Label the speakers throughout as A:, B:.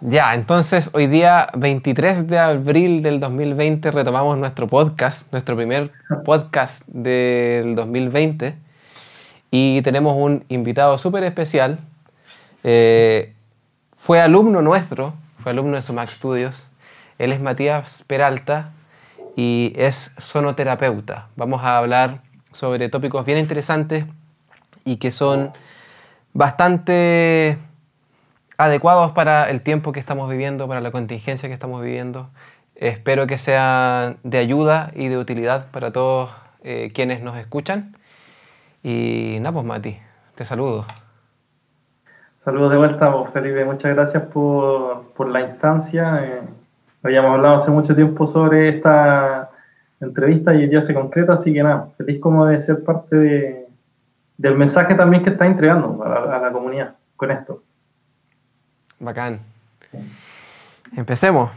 A: Ya, entonces hoy día 23 de abril del 2020 retomamos nuestro podcast, nuestro primer podcast del 2020 y tenemos un invitado súper especial. Eh, fue alumno nuestro, fue alumno de Sumac Studios. Él es Matías Peralta y es sonoterapeuta. Vamos a hablar sobre tópicos bien interesantes y que son bastante adecuados para el tiempo que estamos viviendo, para la contingencia que estamos viviendo. Espero que sean de ayuda y de utilidad para todos eh, quienes nos escuchan. Y nada, pues Mati, te saludo.
B: Saludos de vuelta, pues, Felipe. Muchas gracias por, por la instancia. Eh, habíamos hablado hace mucho tiempo sobre esta entrevista y ya se concreta, así que nada, feliz como de ser parte de, del mensaje también que está entregando a la comunidad con esto.
A: Bacán. Empecemos.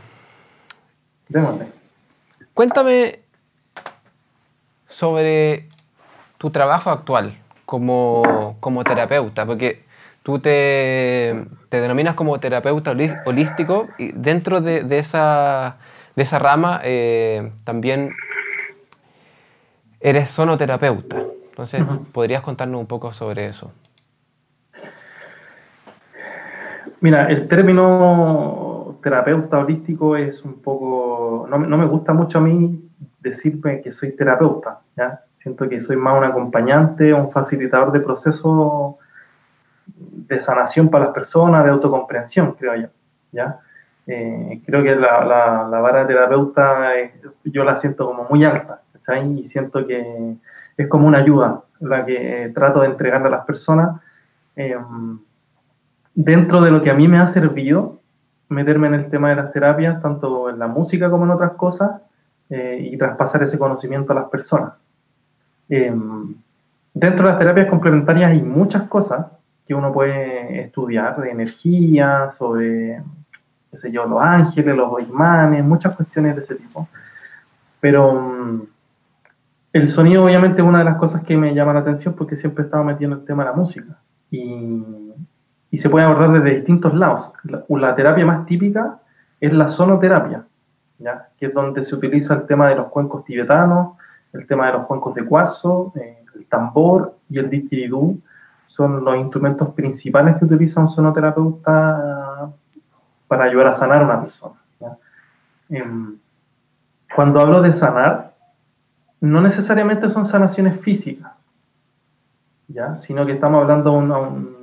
A: Cuéntame sobre tu trabajo actual como, terapeuta, porque tú te, denominas como terapeuta holístico y dentro de, esa, de esa, rama eh, también eres sonoterapeuta. Entonces, ¿podrías contarnos un poco sobre eso?
B: Mira, el término terapeuta holístico es un poco, no, me gusta mucho a mí decirme que soy terapeuta, ¿ya? Siento que soy más un acompañante, un facilitador de procesos de sanación para las personas, de autocomprensión, creo yo, ¿ya? Eh, creo que la, la, vara terapeuta yo la siento como muy alta, ¿cachai? Y siento que es como una ayuda la que trato de entregarle a las personas. Eh, dentro de lo que a mí me ha servido meterme en el tema de las terapias, tanto en la música como en otras cosas, eh, y traspasar ese conocimiento a las personas. Em, dentro de las terapias complementarias hay muchas cosas que uno puede estudiar, de energía, sobre, qué sé yo, los ángeles, los imanes, muchas cuestiones de ese tipo. Pero mm, el sonido obviamente es una de las cosas que me llama la atención porque siempre he estado metiendo el tema de la música. Y y se puede abordar desde distintos lados. La, terapia más típica es la sonoterapia, ¿ya? que es donde se utiliza el tema de los cuencos tibetanos, el tema de los cuencos de cuarzo, eh, el tambor y el didgeridoo son los instrumentos principales que utiliza un sonoterapeuta para ayudar a sanar a una persona. Em, cuando hablo de sanar, no necesariamente son sanaciones físicas, ¿ya? sino que estamos hablando de un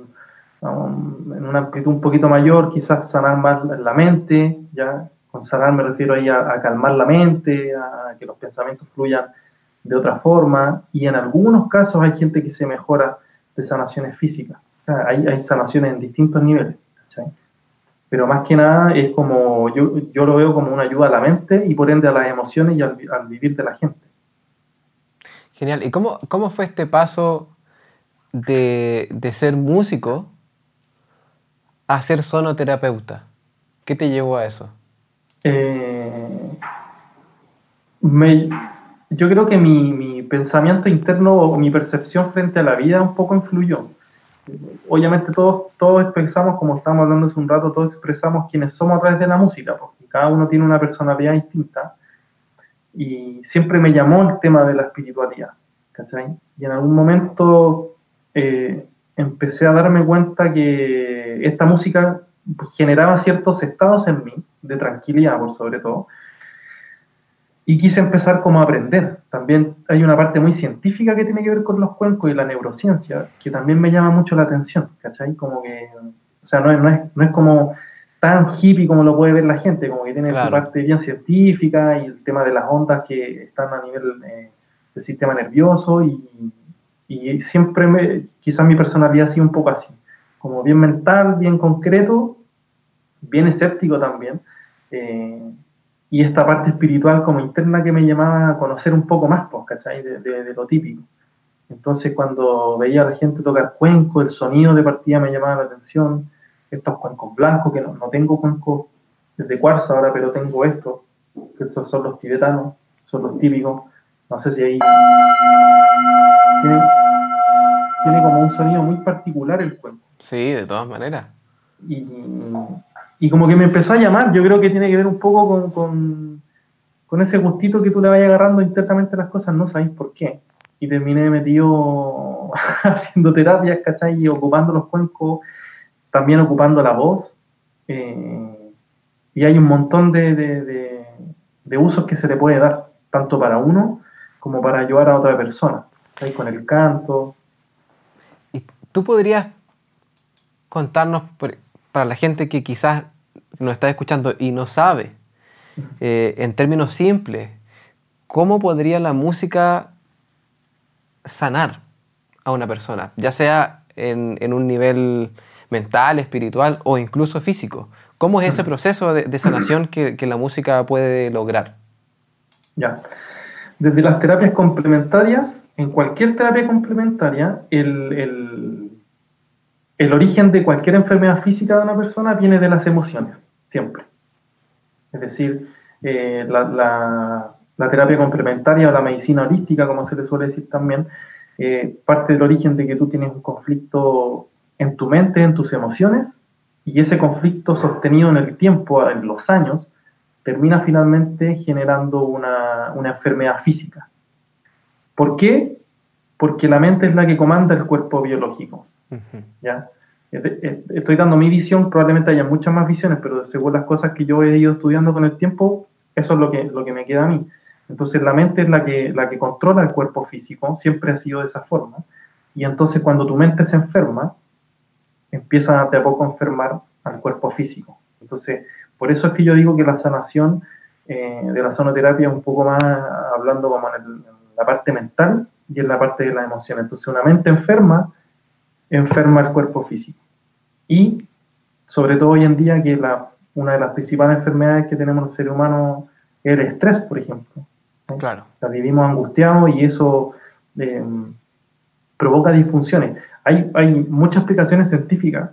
B: en una amplitud un poquito mayor, quizás sanar más la mente, ¿ya? Con sanar me refiero ahí a, calmar la mente, a que los pensamientos fluyan de otra forma, y en algunos casos hay gente que se mejora de sanaciones físicas, hay, hay, sanaciones en distintos niveles, Pero más que nada es como, yo, yo, lo veo como una ayuda a la mente y por ende a las emociones y al, vivir de la gente.
A: Genial. ¿Y cómo, cómo fue este paso de, de ser músico a ser sonoterapeuta? ¿Qué te llevó a eso?
B: Eh, yo creo que mi, pensamiento interno o mi percepción frente a la vida un poco influyó. Obviamente todos, todos expresamos, como estábamos hablando hace un rato, todos expresamos quienes somos a través de la música, porque cada uno tiene una personalidad distinta. Y siempre me llamó el tema de la espiritualidad, ¿cachai? Y en algún momento eh, empecé a darme cuenta que esta música generaba ciertos estados en mí, de tranquilidad por sobre todo, y quise empezar como a aprender. También hay una parte muy científica que tiene que ver con los cuencos y la neurociencia, que también me llama mucho la atención, ¿cachai? Como que, o sea, no es, no es, no es como tan hippie como lo puede ver la gente, como que tiene su parte bien científica y el tema de las ondas que están a nivel eh, del sistema nervioso y, y siempre me, quizás mi personalidad ha sido un poco así, como bien mental, bien concreto, bien escéptico también. Eh, y esta parte espiritual como interna que me llamaba a conocer un poco más, pues, ¿cachai? De, lo típico. Entonces cuando veía a la gente tocar cuenco, el sonido de partida me llamaba la atención, estos cuencos blancos, que no, no tengo cuencos de cuarzo ahora, pero tengo estos, que estos son los tibetanos, son los típicos. No sé si ahí tiene, como un sonido muy particular el cuenco.
A: Sí, de todas maneras.
B: Y, y como que me empezó a llamar, yo creo que tiene que ver un poco con, con, ese gustito que tú le vayas agarrando internamente a las cosas, no sabéis por qué. Y terminé metido haciendo terapias, ¿cachai? Y ocupando los cuencos, también ocupando la voz. Eh, y hay un montón de, de, de, usos que se le puede dar, tanto para uno como para ayudar a otra persona. Ahí con el canto.
A: ¿Y tú podrías contarnos, para la gente que quizás nos está escuchando y no sabe, eh, en términos simples, cómo podría la música sanar a una persona, ya sea en, un nivel mental, espiritual o incluso físico? ¿Cómo es ese proceso de, sanación que, la música puede lograr?
B: Ya. Desde las terapias complementarias, en cualquier terapia complementaria, el origen de cualquier enfermedad física de una persona viene de las emociones, siempre. Es decir, eh, la, terapia complementaria o la medicina holística, como se le suele decir también, eh, parte del origen de que tú tienes un conflicto en tu mente, en tus emociones, y ese conflicto sostenido en el tiempo, en los años, termina finalmente generando una, enfermedad física. ¿Por qué? Porque la mente es la que comanda el cuerpo biológico. ¿ya? Estoy dando mi visión, probablemente haya muchas más visiones, pero según las cosas que yo he ido estudiando con el tiempo, eso es lo que, lo que me queda a mí. Entonces la mente es la que, la que controla el cuerpo físico, siempre ha sido de esa forma. Y entonces cuando tu mente se enferma, empieza de a poco a enfermar al cuerpo físico. Entonces, por eso es que yo digo que la sanación eh, de la sonoterapia es un poco más hablando como en, la parte mental y en la parte de las emociones. Entonces, una mente enferma enferma el cuerpo físico. Y sobre todo hoy en día que la, una de las principales enfermedades que tenemos los seres humanos es el estrés, por ejemplo.
A: Claro.
B: vivimos angustiados y eso eh, provoca disfunciones. Hay, hay muchas explicaciones científicas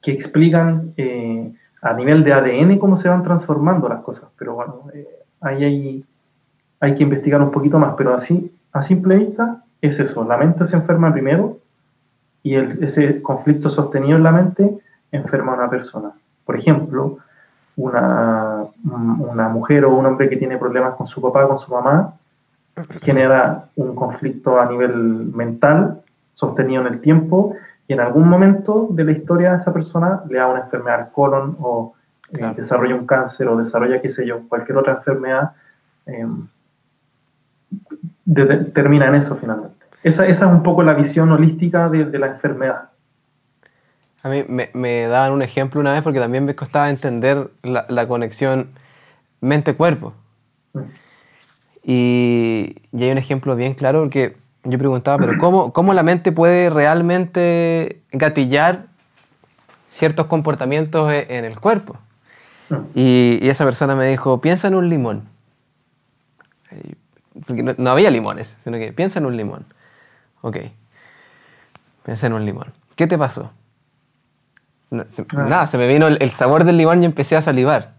B: que explican eh, a nivel de ADN cómo se van transformando las cosas, pero bueno, eh, ahí hay, hay que investigar un poquito más, pero así, a simple vista, es eso, la mente se enferma primero y ese conflicto sostenido en la mente enferma a una persona. Por ejemplo, una, una mujer o un hombre que tiene problemas con su papá, con su mamá, genera un conflicto a nivel mental sostenido en el tiempo y en algún momento de la historia de esa persona le da una enfermedad al colon o eh, desarrolla un cáncer o desarrolla, qué sé yo, cualquier otra enfermedad, eh, termina en eso finalmente. Esa, esa es un poco la visión holística de, la enfermedad.
A: A mí me, daban un ejemplo una vez porque también me costaba entender la, conexión mente-cuerpo. Mm. Y, y, hay un ejemplo bien claro porque yo preguntaba, pero ¿cómo, cómo la mente puede realmente gatillar ciertos comportamientos e, en el cuerpo? Mm. Y, y, esa persona me dijo, piensa en un limón. Porque no, no había limones, sino que piensa en un limón. Ok. Pensé en un limón. ¿Qué te pasó? Ah. Nada, se me vino el, sabor del limón y empecé a salivar.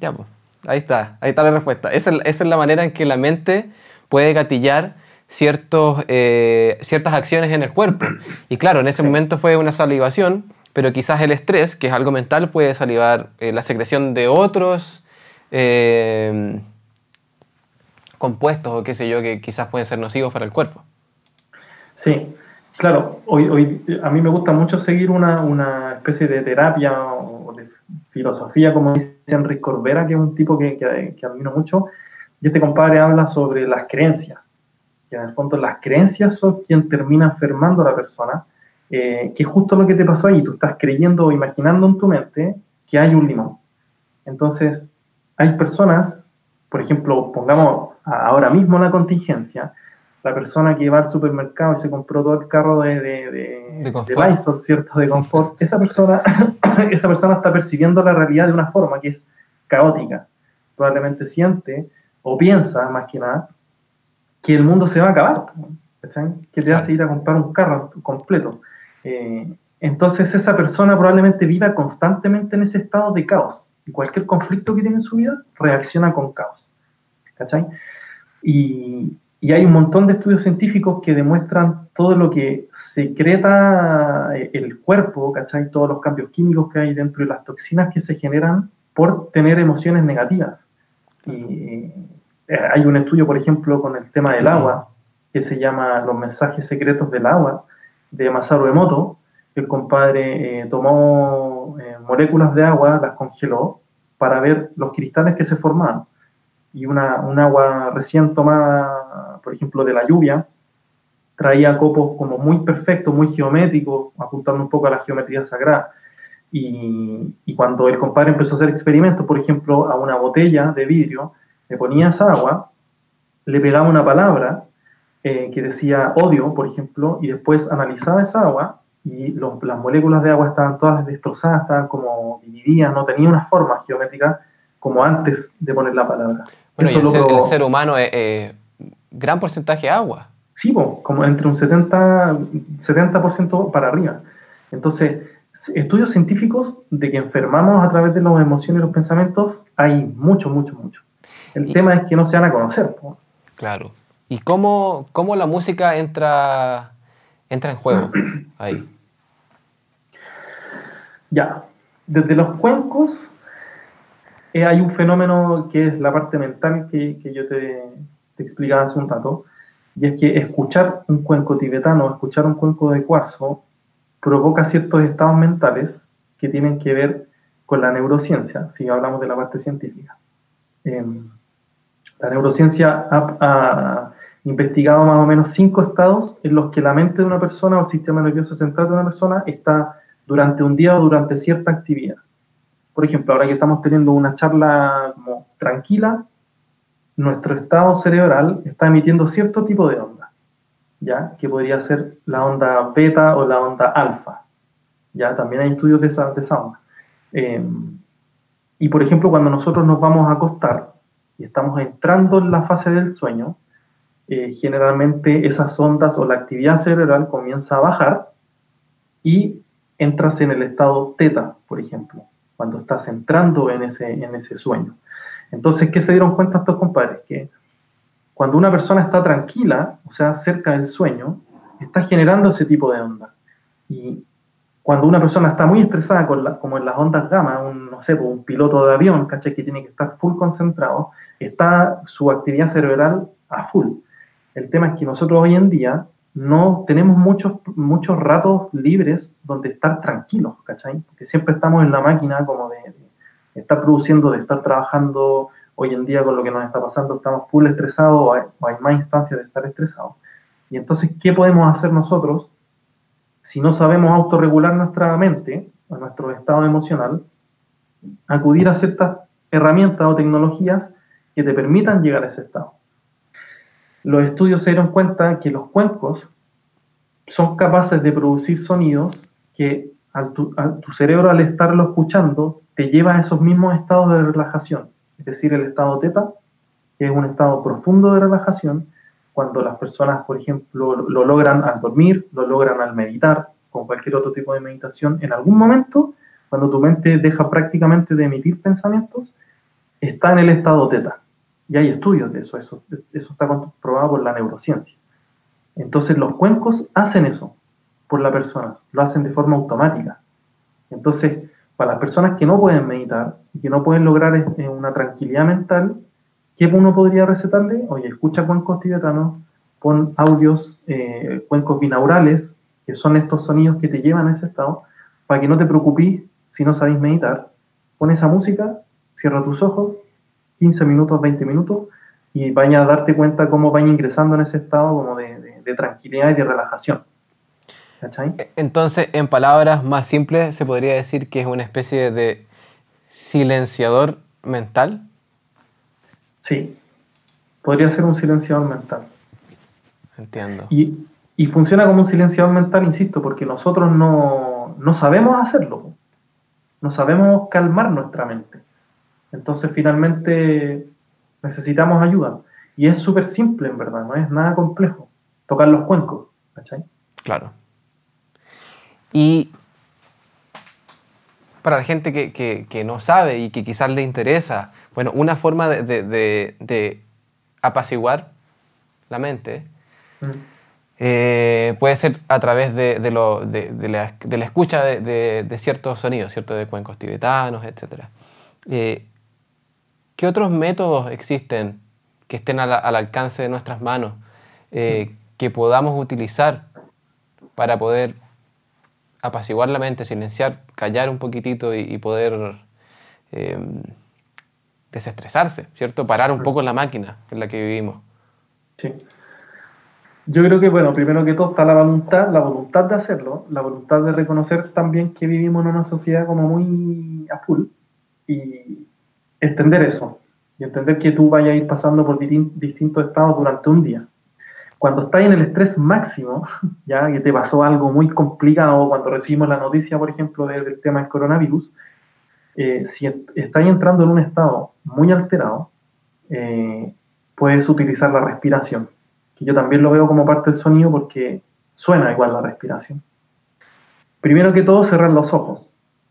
A: Ya, pues. Ahí está, ahí está la respuesta. Esa, es la manera en que la mente puede gatillar ciertos, eh, ciertas acciones en el cuerpo. Y claro, en ese momento fue una salivación, pero quizás el estrés, que es algo mental, puede salivar eh, la secreción de otros eh, compuestos o qué sé yo, que quizás pueden ser nocivos para el cuerpo.
B: Sí, claro, hoy, hoy a mí me gusta mucho seguir una, una especie de terapia o de filosofía, como dice Enrique Corbera, que es un tipo que, que, admiro mucho, y este compadre habla sobre las creencias, que en el fondo las creencias son quien termina enfermando a la persona, eh, que es justo lo que te pasó ahí, tú estás creyendo o imaginando en tu mente que hay un limón. Entonces, hay personas, por ejemplo, pongamos ahora mismo la contingencia, la persona que va al supermercado y se compró todo el carro de, de, de, ¿cierto? De confort, esa persona, esa persona está percibiendo la realidad de una forma que es caótica. Probablemente siente o piensa, más que nada, que el mundo se va a acabar, que te hace ir a comprar un carro completo. Eh, entonces esa persona probablemente viva constantemente en ese estado de caos. Y cualquier conflicto que tiene en su vida reacciona con caos. ¿Cachai? Y, y hay un montón de estudios científicos que demuestran todo lo que secreta eh, el cuerpo, ¿cachai? Todos los cambios químicos que hay dentro de las toxinas que se generan por tener emociones negativas. Y eh, hay un estudio, por ejemplo, con el tema del agua, que se llama Los mensajes secretos del agua, de Masaru Emoto. El compadre eh, tomó moléculas de agua, las congeló, para ver los cristales que se formaban. Y una, un agua recién tomada, por ejemplo, de la lluvia, traía copos como muy perfectos, muy geométricos, apuntando un poco a la geometría sagrada. Y, cuando el compadre empezó a hacer experimentos, por ejemplo, a una botella de vidrio, le ponía esa agua, le pegaba una palabra eh, que decía odio, por ejemplo, y después analizaba esa agua y las moléculas de agua estaban todas destrozadas, estaban como divididas, no tenía una forma geométrica como antes de poner la palabra.
A: Bueno, y el, ser, humano es gran porcentaje agua.
B: Sí, como entre un 70, 70% para arriba. Entonces, estudios científicos de que enfermamos a través de las emociones y los pensamientos hay mucho, mucho, mucho. El tema es que no se van a conocer.
A: Claro. ¿Y cómo, cómo, la música entra, entra en juego ahí?
B: Ya, desde los cuencos eh, hay un fenómeno que es la parte mental que, yo te, explicaba hace un rato, y es que escuchar un cuenco tibetano, escuchar un cuenco de cuarzo, provoca ciertos estados mentales que tienen que ver con la neurociencia, si hablamos de la parte científica. Em, la neurociencia ha, investigado más o menos cinco estados en los que la mente de una persona o el sistema nervioso central de una persona está durante un día o durante cierta actividad. Por ejemplo, ahora que estamos teniendo una charla como tranquila, nuestro estado cerebral está emitiendo cierto tipo de onda, ¿ya? Que podría ser la onda beta o la onda alfa, ¿ya? También hay estudios de esa, de onda. Em, y por ejemplo, cuando nosotros nos vamos a acostar y estamos entrando en la fase del sueño, eh, generalmente esas ondas o la actividad cerebral comienza a bajar y entras en el estado teta, por ejemplo, cuando estás entrando en ese, en ese sueño. Entonces, ¿qué se dieron cuenta estos compadres? Que cuando una persona está tranquila, o sea, cerca del sueño, está generando ese tipo de onda. Y cuando una persona está muy estresada, como en las ondas gamma, un, no sé, pues, un piloto de avión, ¿cachai? Que tiene que estar full concentrado, está su actividad cerebral a full. El tema es que nosotros hoy en día no tenemos muchos, muchos ratos libres donde estar tranquilos, ¿cachai? Porque siempre estamos en la máquina como de está produciendo, de estar trabajando hoy en día con lo que nos está pasando, estamos full estresados o hay, más instancias de estar estresados. Y entonces, ¿qué podemos hacer nosotros si no sabemos autorregular nuestra mente, o nuestro estado emocional? Acudir a ciertas herramientas o tecnologías que te permitan llegar a ese estado. Los estudios se dieron cuenta que los cuencos son capaces de producir sonidos que a tu, cerebro al estarlo escuchando te lleva a esos mismos estados de relajación, es decir, el estado teta, que es un estado profundo de relajación, cuando las personas, por ejemplo, lo logran al dormir, lo logran al meditar, con cualquier otro tipo de meditación, en algún momento, cuando tu mente deja prácticamente de emitir pensamientos, está en el estado teta. Y hay estudios de eso, eso, eso está comprobado por la neurociencia. Entonces los cuencos hacen eso por la persona, lo hacen de forma automática. Entonces, para las personas que no pueden meditar y que no pueden lograr este, una tranquilidad mental, ¿qué uno podría recetarle? Oye, escucha cuencos tibetanos, pon audios, eh, cuencos binaurales, que son estos sonidos que te llevan a ese estado, para que no te preocupes si no sabéis meditar. Pon esa música, cierra tus ojos, 15 minutos, 20 minutos, y vaya a darte cuenta cómo vaya ingresando en ese estado como de tranquilidad y de relajación.
A: E, entonces, en palabras más simples, se podría decir que es una especie de silenciador mental.
B: Sí, podría ser un silenciador mental.
A: Entiendo.
B: Y, funciona como un silenciador mental, insisto, porque nosotros no, no sabemos hacerlo. No sabemos calmar nuestra mente. Entonces, finalmente, necesitamos ayuda. Y es súper simple, en verdad, no es nada complejo. Tocar los cuencos, ¿cachai?
A: Claro. Y para la gente que, no sabe y que quizás le interesa, bueno, una forma de, apaciguar la mente mm. Eh, puede ser a través de, la, escucha de, ciertos sonidos, ¿cierto? de cuencos tibetanos, etc. Eh, ¿Qué otros métodos existen que estén al, alcance de nuestras manos, eh, que podamos utilizar para poder apaciguar la mente, silenciar, callar un poquitito y, poder em, desestresarse, ¿cierto? Parar un poco la máquina en la que vivimos.
B: Sí. Yo creo que, bueno, primero que todo está la voluntad, la voluntad de hacerlo, la voluntad de reconocer también que vivimos en una sociedad como muy a full y entender eso y entender que tú vayas a ir pasando por distintos estados durante un día. Cuando estás en el estrés máximo, ya que te pasó algo muy complicado, cuando recibimos la noticia, por ejemplo, del tema del coronavirus, eh, si estás entrando en un estado muy alterado, eh, puedes utilizar la respiración, que yo también lo veo como parte del sonido porque suena igual la respiración. Primero que todo, cerrar los ojos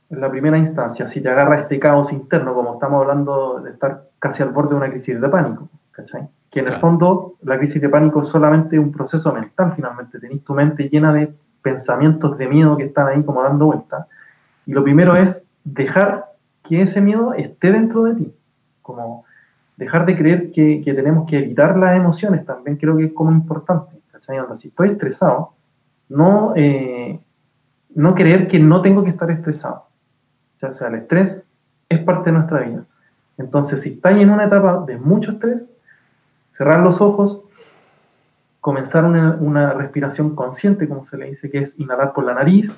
B: en la primera instancia, si te agarra este caos interno, como estamos hablando de estar casi al borde de una crisis de pánico, ¿cachai? Que en el fondo la crisis de pánico es solamente un proceso mental, finalmente, tenés tu mente llena de pensamientos de miedo que están ahí como dando vuelta. Y lo primero es dejar que ese miedo esté dentro de ti, como dejar de creer que, que tenemos que evitar las emociones, también creo que es como importante, ¿cachai? si estoy estresado, no, eh, no creer que no tengo que estar estresado o sea, el estrés es parte de nuestra vida. Entonces, si estáis en una etapa de mucho estrés, cerrar los ojos, comenzar una, respiración consciente, como se le dice, que es inhalar por la nariz,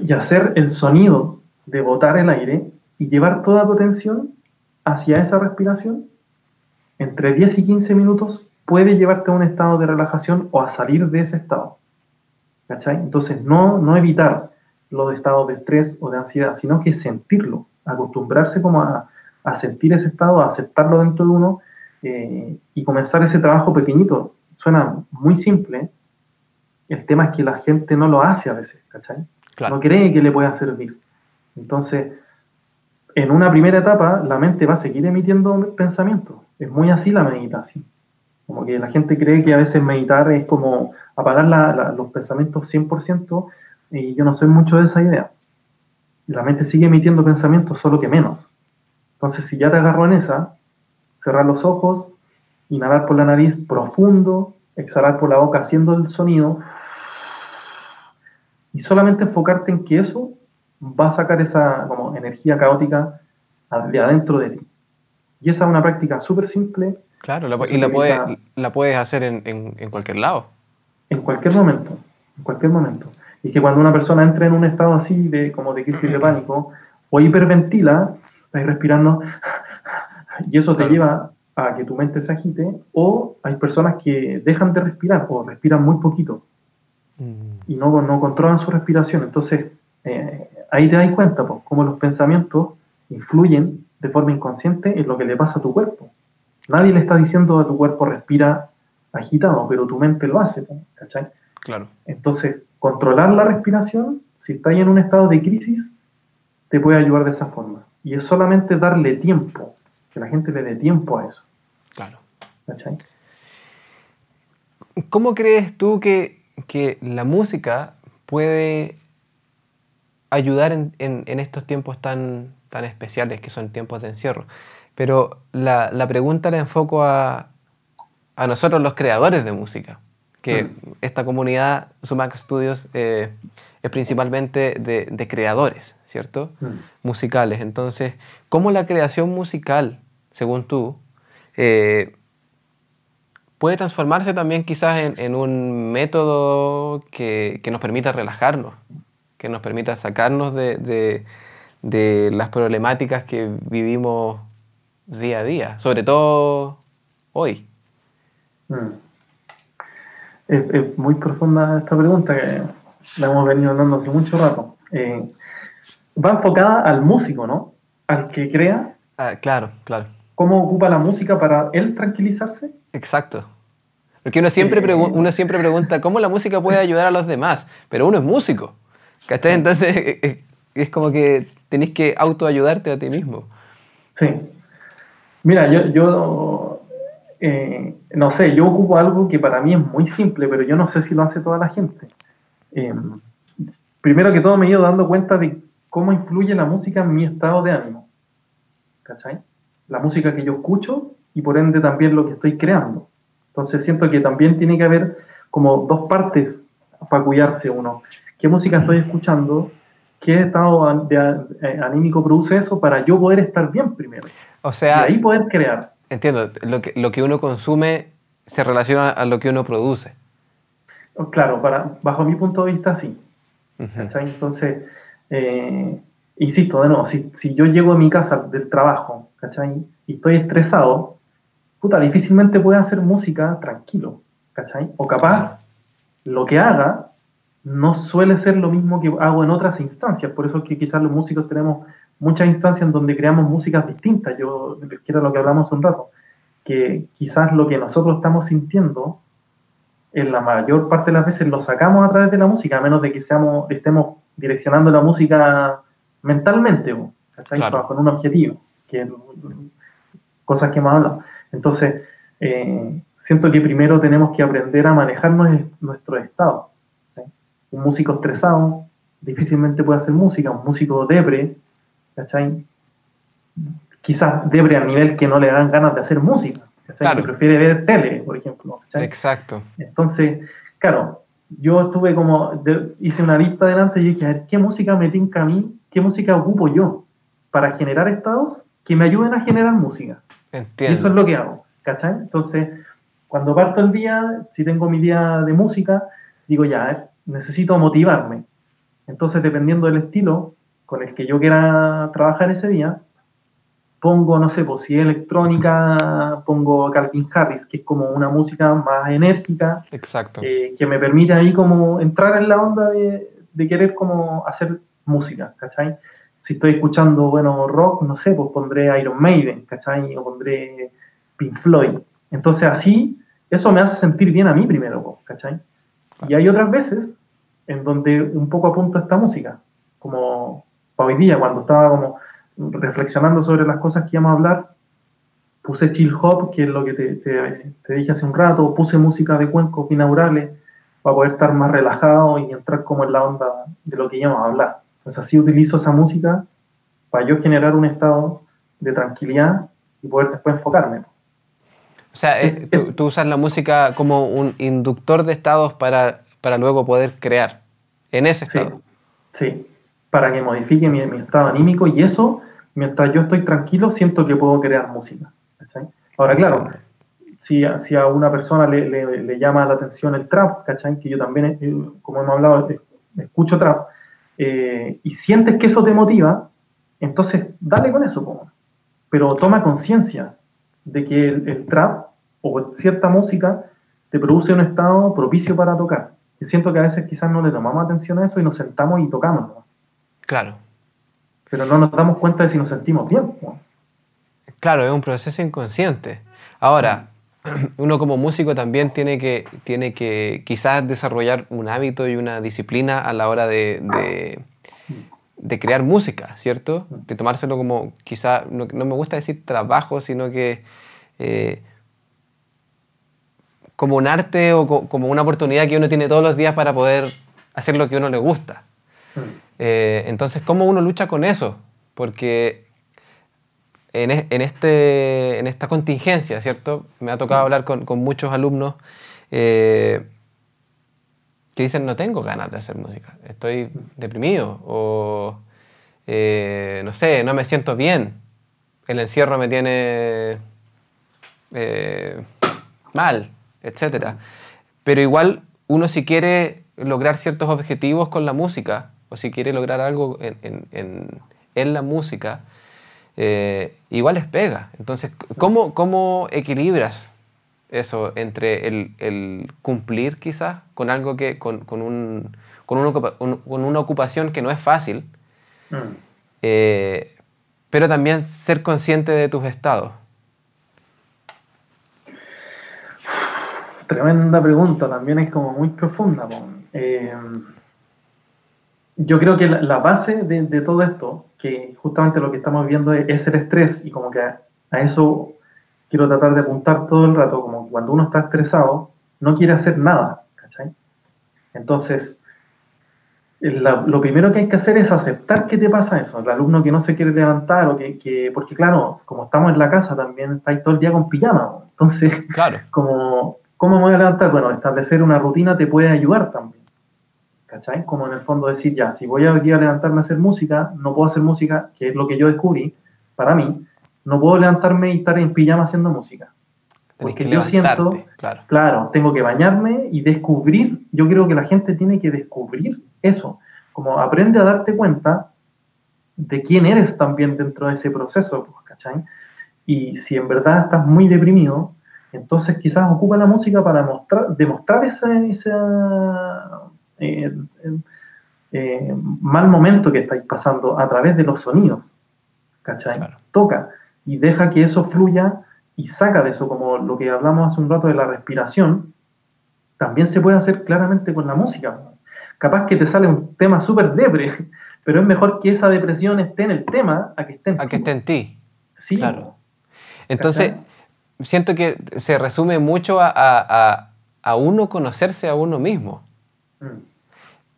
B: y hacer el sonido de botar el aire y llevar toda tu atención hacia esa respiración, entre 10 y 15 minutos puede llevarte a un estado de relajación o a salir de ese estado. ¿Cachai? Entonces, no, no evitar los estados de estrés o de ansiedad, sino que sentirlo, acostumbrarse como a, sentir ese estado, a aceptarlo dentro de uno eh, y comenzar ese trabajo pequeñito. Suena muy simple, el tema es que la gente no lo hace a veces, ¿cachai? No cree que le pueda servir. Entonces, en una primera etapa, la mente va a seguir emitiendo pensamientos. Es muy así la meditación. Como que la gente cree que a veces meditar es como apagar los pensamientos 100%, y yo no soy mucho de esa idea. La mente sigue emitiendo pensamientos, solo que menos. Entonces, si ya te agarro en esa, cerrar los ojos, inhalar por la nariz profundo, exhalar por la boca haciendo el sonido, y solamente enfocarte en que eso va a sacar esa como, energía caótica de adentro de ti. Y esa es una práctica súper simple.
A: Claro, y la, puedes, la puedes hacer en, en cualquier lado.
B: En cualquier momento, en cualquier momento. Y que cuando una persona entra en un estado así de como de crisis de pánico o hiperventila, estás respirando y eso te lleva a que tu mente se agite o hay personas que dejan de respirar o respiran muy poquito y no, no controlan su respiración. Entonces, eh, ahí te das cuenta pues, cómo los pensamientos influyen de forma inconsciente en lo que le pasa a tu cuerpo. Nadie le está diciendo a tu cuerpo respira agitado, pero tu mente lo hace, ¿cachai?
A: Claro.
B: Entonces, controlar la respiración, si estás en un estado de crisis, te puede ayudar de esa forma. Y es solamente darle tiempo, que la gente le dé tiempo a eso.
A: Claro. ¿Cachai? ¿Cómo crees tú que, la música puede ayudar en, estos tiempos tan, tan especiales que son tiempos de encierro? Pero la, pregunta la enfoco a, a nosotros los creadores de música que mm. esta comunidad, Sumax Studios, eh, es principalmente de, creadores, ¿cierto? Mm. Musicales. Entonces, ¿cómo la creación musical, según tú, eh, puede transformarse también quizás en, un método que, nos permita relajarnos, que nos permita sacarnos de, las problemáticas que vivimos día a día, sobre todo hoy?
B: Mm es, muy profunda esta pregunta que la hemos venido hablando hace mucho rato. Eh, va enfocada al músico, ¿no? Al que crea.
A: Ah, claro, claro.
B: ¿Cómo ocupa la música para él tranquilizarse?
A: Exacto. Porque uno siempre, eh, uno siempre pregunta cómo la música puede ayudar a los demás, pero uno es músico. ¿Cachai? Entonces es como que tenés que autoayudarte a ti mismo.
B: Sí. Mira, yo, yo eh, no sé, yo ocupo algo que para mí es muy simple, pero yo no sé si lo hace toda la gente. Eh, primero que todo me he ido dando cuenta de cómo influye la música en mi estado de ánimo. ¿Cachai? La música que yo escucho y por ende también lo que estoy creando. Entonces siento que también tiene que haber como dos partes para cuidarse uno. ¿Qué música estoy escuchando? ¿Qué estado eh, anímico produce eso para yo poder estar bien primero?
A: O sea,
B: y ahí poder crear.
A: Entiendo, lo que, lo que uno consume se relaciona a lo que uno produce.
B: Claro, para, bajo mi punto de vista sí. Entonces, eh, insisto, de nuevo, si, si, yo llego a mi casa del trabajo, ¿cachai? Y estoy estresado, puta, difícilmente puedo hacer música tranquilo, ¿cachai? O capaz, lo que haga no suele ser lo mismo que hago en otras instancias, por eso es que quizás los músicos tenemos muchas instancias en donde creamos músicas distintas, yo, que era lo que hablamos un rato, que quizás lo que nosotros estamos sintiendo en la mayor parte de las veces lo sacamos a través de la música, a menos de que seamos, estemos direccionando la música mentalmente, con un objetivo, que cosas que hemos hablado. Entonces, eh, siento que primero tenemos que aprender a manejarnos nuestro estado. Un músico estresado difícilmente puede hacer música, un músico debre, ¿cachai? Quizás debre a nivel que no le dan ganas de hacer música. Claro. Que prefiere ver tele, por ejemplo.
A: Exacto.
B: Entonces, claro, yo estuve como, hice una lista adelante y dije, a ver, ¿qué música me tinca a mí? ¿Qué música ocupo yo para generar estados que me ayuden a generar música?
A: Entiendo.
B: Y eso es lo que hago, ¿cachai? Entonces, cuando parto el día, si tengo mi día de música, digo, ya, a ver, necesito motivarme. Entonces, dependiendo del estilo con el que yo quiera trabajar ese día, pongo, no sé, pues si es electrónica, pongo Calvin Harris, que es como una música más enérgica.
A: Exacto.
B: Eh, que me permite ahí como entrar en la onda de, de, querer como hacer música, ¿cachai? Si estoy escuchando, bueno, rock, no sé, pues pondré Iron Maiden, ¿cachai? O pondré Pink Floyd. Entonces así, eso me hace sentir bien a mí primero, pues, ¿cachai? Y hay otras veces en donde un poco apunto esta música, como hoy día, cuando estaba como reflexionando sobre las cosas que íbamos a hablar, puse chill hop, que es lo que te, te, dije hace un rato, puse música de cuencos binaurales para poder estar más relajado y entrar como en la onda de lo que íbamos a hablar. Entonces así utilizo esa música para yo generar un estado de tranquilidad y poder después enfocarme.
A: O sea, tú, usas la música como un inductor de estados para, para luego poder crear en ese estado.
B: Sí, para que modifique mi, estado anímico y eso mientras yo estoy tranquilo, siento que puedo crear música. Ahora, claro, si, si, a una persona le, llama la atención el trap, ¿cachai? Que yo también, eh, como hemos hablado, eh, escucho trap, eh, y sientes que eso te motiva, entonces dale con eso, pero toma conciencia de que el, trap o cierta música te produce un estado propicio para tocar. Y siento que a veces quizás no le tomamos atención a eso y nos sentamos y tocamos.
A: Claro
B: pero no nos damos cuenta de si nos sentimos bien.
A: Claro, es un proceso inconsciente. Ahora, uno como músico también tiene que, tiene que quizás desarrollar un hábito y una disciplina a la hora de, de, crear música, ¿cierto? De tomárselo como, quizás, no, me gusta decir trabajo, sino que eh, como un arte o como una oportunidad que uno tiene todos los días para poder hacer lo que a uno le gusta. Eh, entonces, ¿cómo uno lucha con eso? Porque en, este, en esta contingencia, ¿cierto? Me ha tocado hablar con, muchos alumnos eh, que dicen, no tengo ganas de hacer música, estoy deprimido o, eh, no sé, no me siento bien, el encierro me tiene mal, etc. Pero igual uno si quiere lograr ciertos objetivos con la música, o si quiere lograr algo en, la música, eh, igual les pega. Entonces, ¿cómo, cómo equilibras eso entre el, cumplir quizás con algo que, con, un, con, una ocupación que no es fácil, mm. eh, pero también ser consciente de tus estados?
B: Tremenda pregunta, también es como muy profunda. Eh, yo creo que la, base de, todo esto, que justamente lo que estamos viendo es, el estrés y como que a, eso quiero tratar de apuntar todo el rato, como cuando uno está estresado, no quiere hacer nada, ¿cachai? Entonces, lo primero que hay que hacer es aceptar que te pasa eso, el alumno que no se quiere levantar, o que, porque claro, como estamos en la casa también, estáis todo el día con pijama, entonces, claro. como, ¿cómo me voy a levantar? Bueno, establecer una rutina te puede ayudar también, ¿cachai? Como en el fondo decir, ya, si voy a, a levantarme a hacer música, no puedo hacer música, que es lo que yo descubrí, para mí, no puedo levantarme y estar en pijama haciendo música. Porque yo siento, claro. claro, tengo que bañarme y descubrir, yo creo que la gente tiene que descubrir eso, como aprende a darte cuenta de quién eres también dentro de ese proceso, pues, ¿cachai? Y si en verdad estás muy deprimido, entonces quizás ocupa la música para mostrar, demostrar ese, eh, eh, mal momento que estáis pasando a través de los sonidos, ¿cachai? Toca y deja que eso fluya y saca de eso, como lo que hablamos hace un rato de la respiración, también se puede hacer claramente con la música. Capaz que te sale un tema súper depre, pero es mejor que esa depresión esté en el tema a que esté en
A: A que esté en ti. Sí. Claro. Entonces, siento que se resume mucho a, uno conocerse a uno mismo. Mm.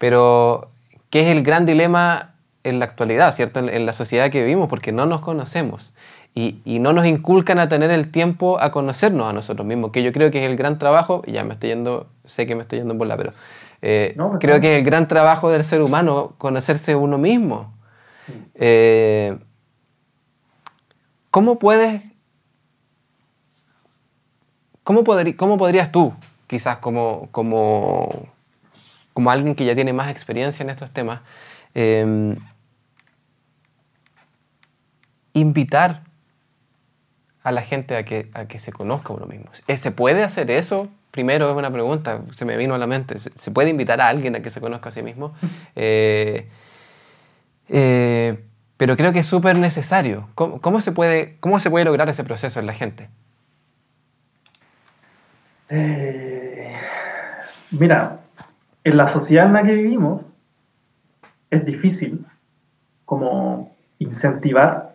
A: Pero, ¿qué es el gran dilema en la actualidad, ¿cierto? en, la sociedad que vivimos, porque no nos conocemos y, no nos inculcan a tener el tiempo a conocernos a nosotros mismos, que yo creo que es el gran trabajo, ya me estoy yendo, sé que me estoy yendo por la, pero eh, creo que es el gran trabajo del ser humano conocerse uno mismo. Eh, ¿Cómo puedes, cómo, cómo podrías tú, quizás como, como, como alguien que ya tiene más experiencia en estos temas, eh, invitar a la gente a que, a que se conozca uno mismo. Eh, ¿Se puede hacer eso? Primero es una pregunta, se me vino a la mente. ¿Se puede invitar a alguien a que se conozca a sí mismo? Eh, eh, pero creo que es súper necesario. ¿Cómo, se puede, ¿Cómo se puede lograr ese proceso en la gente?
B: mira, en la sociedad en la que vivimos es difícil como incentivar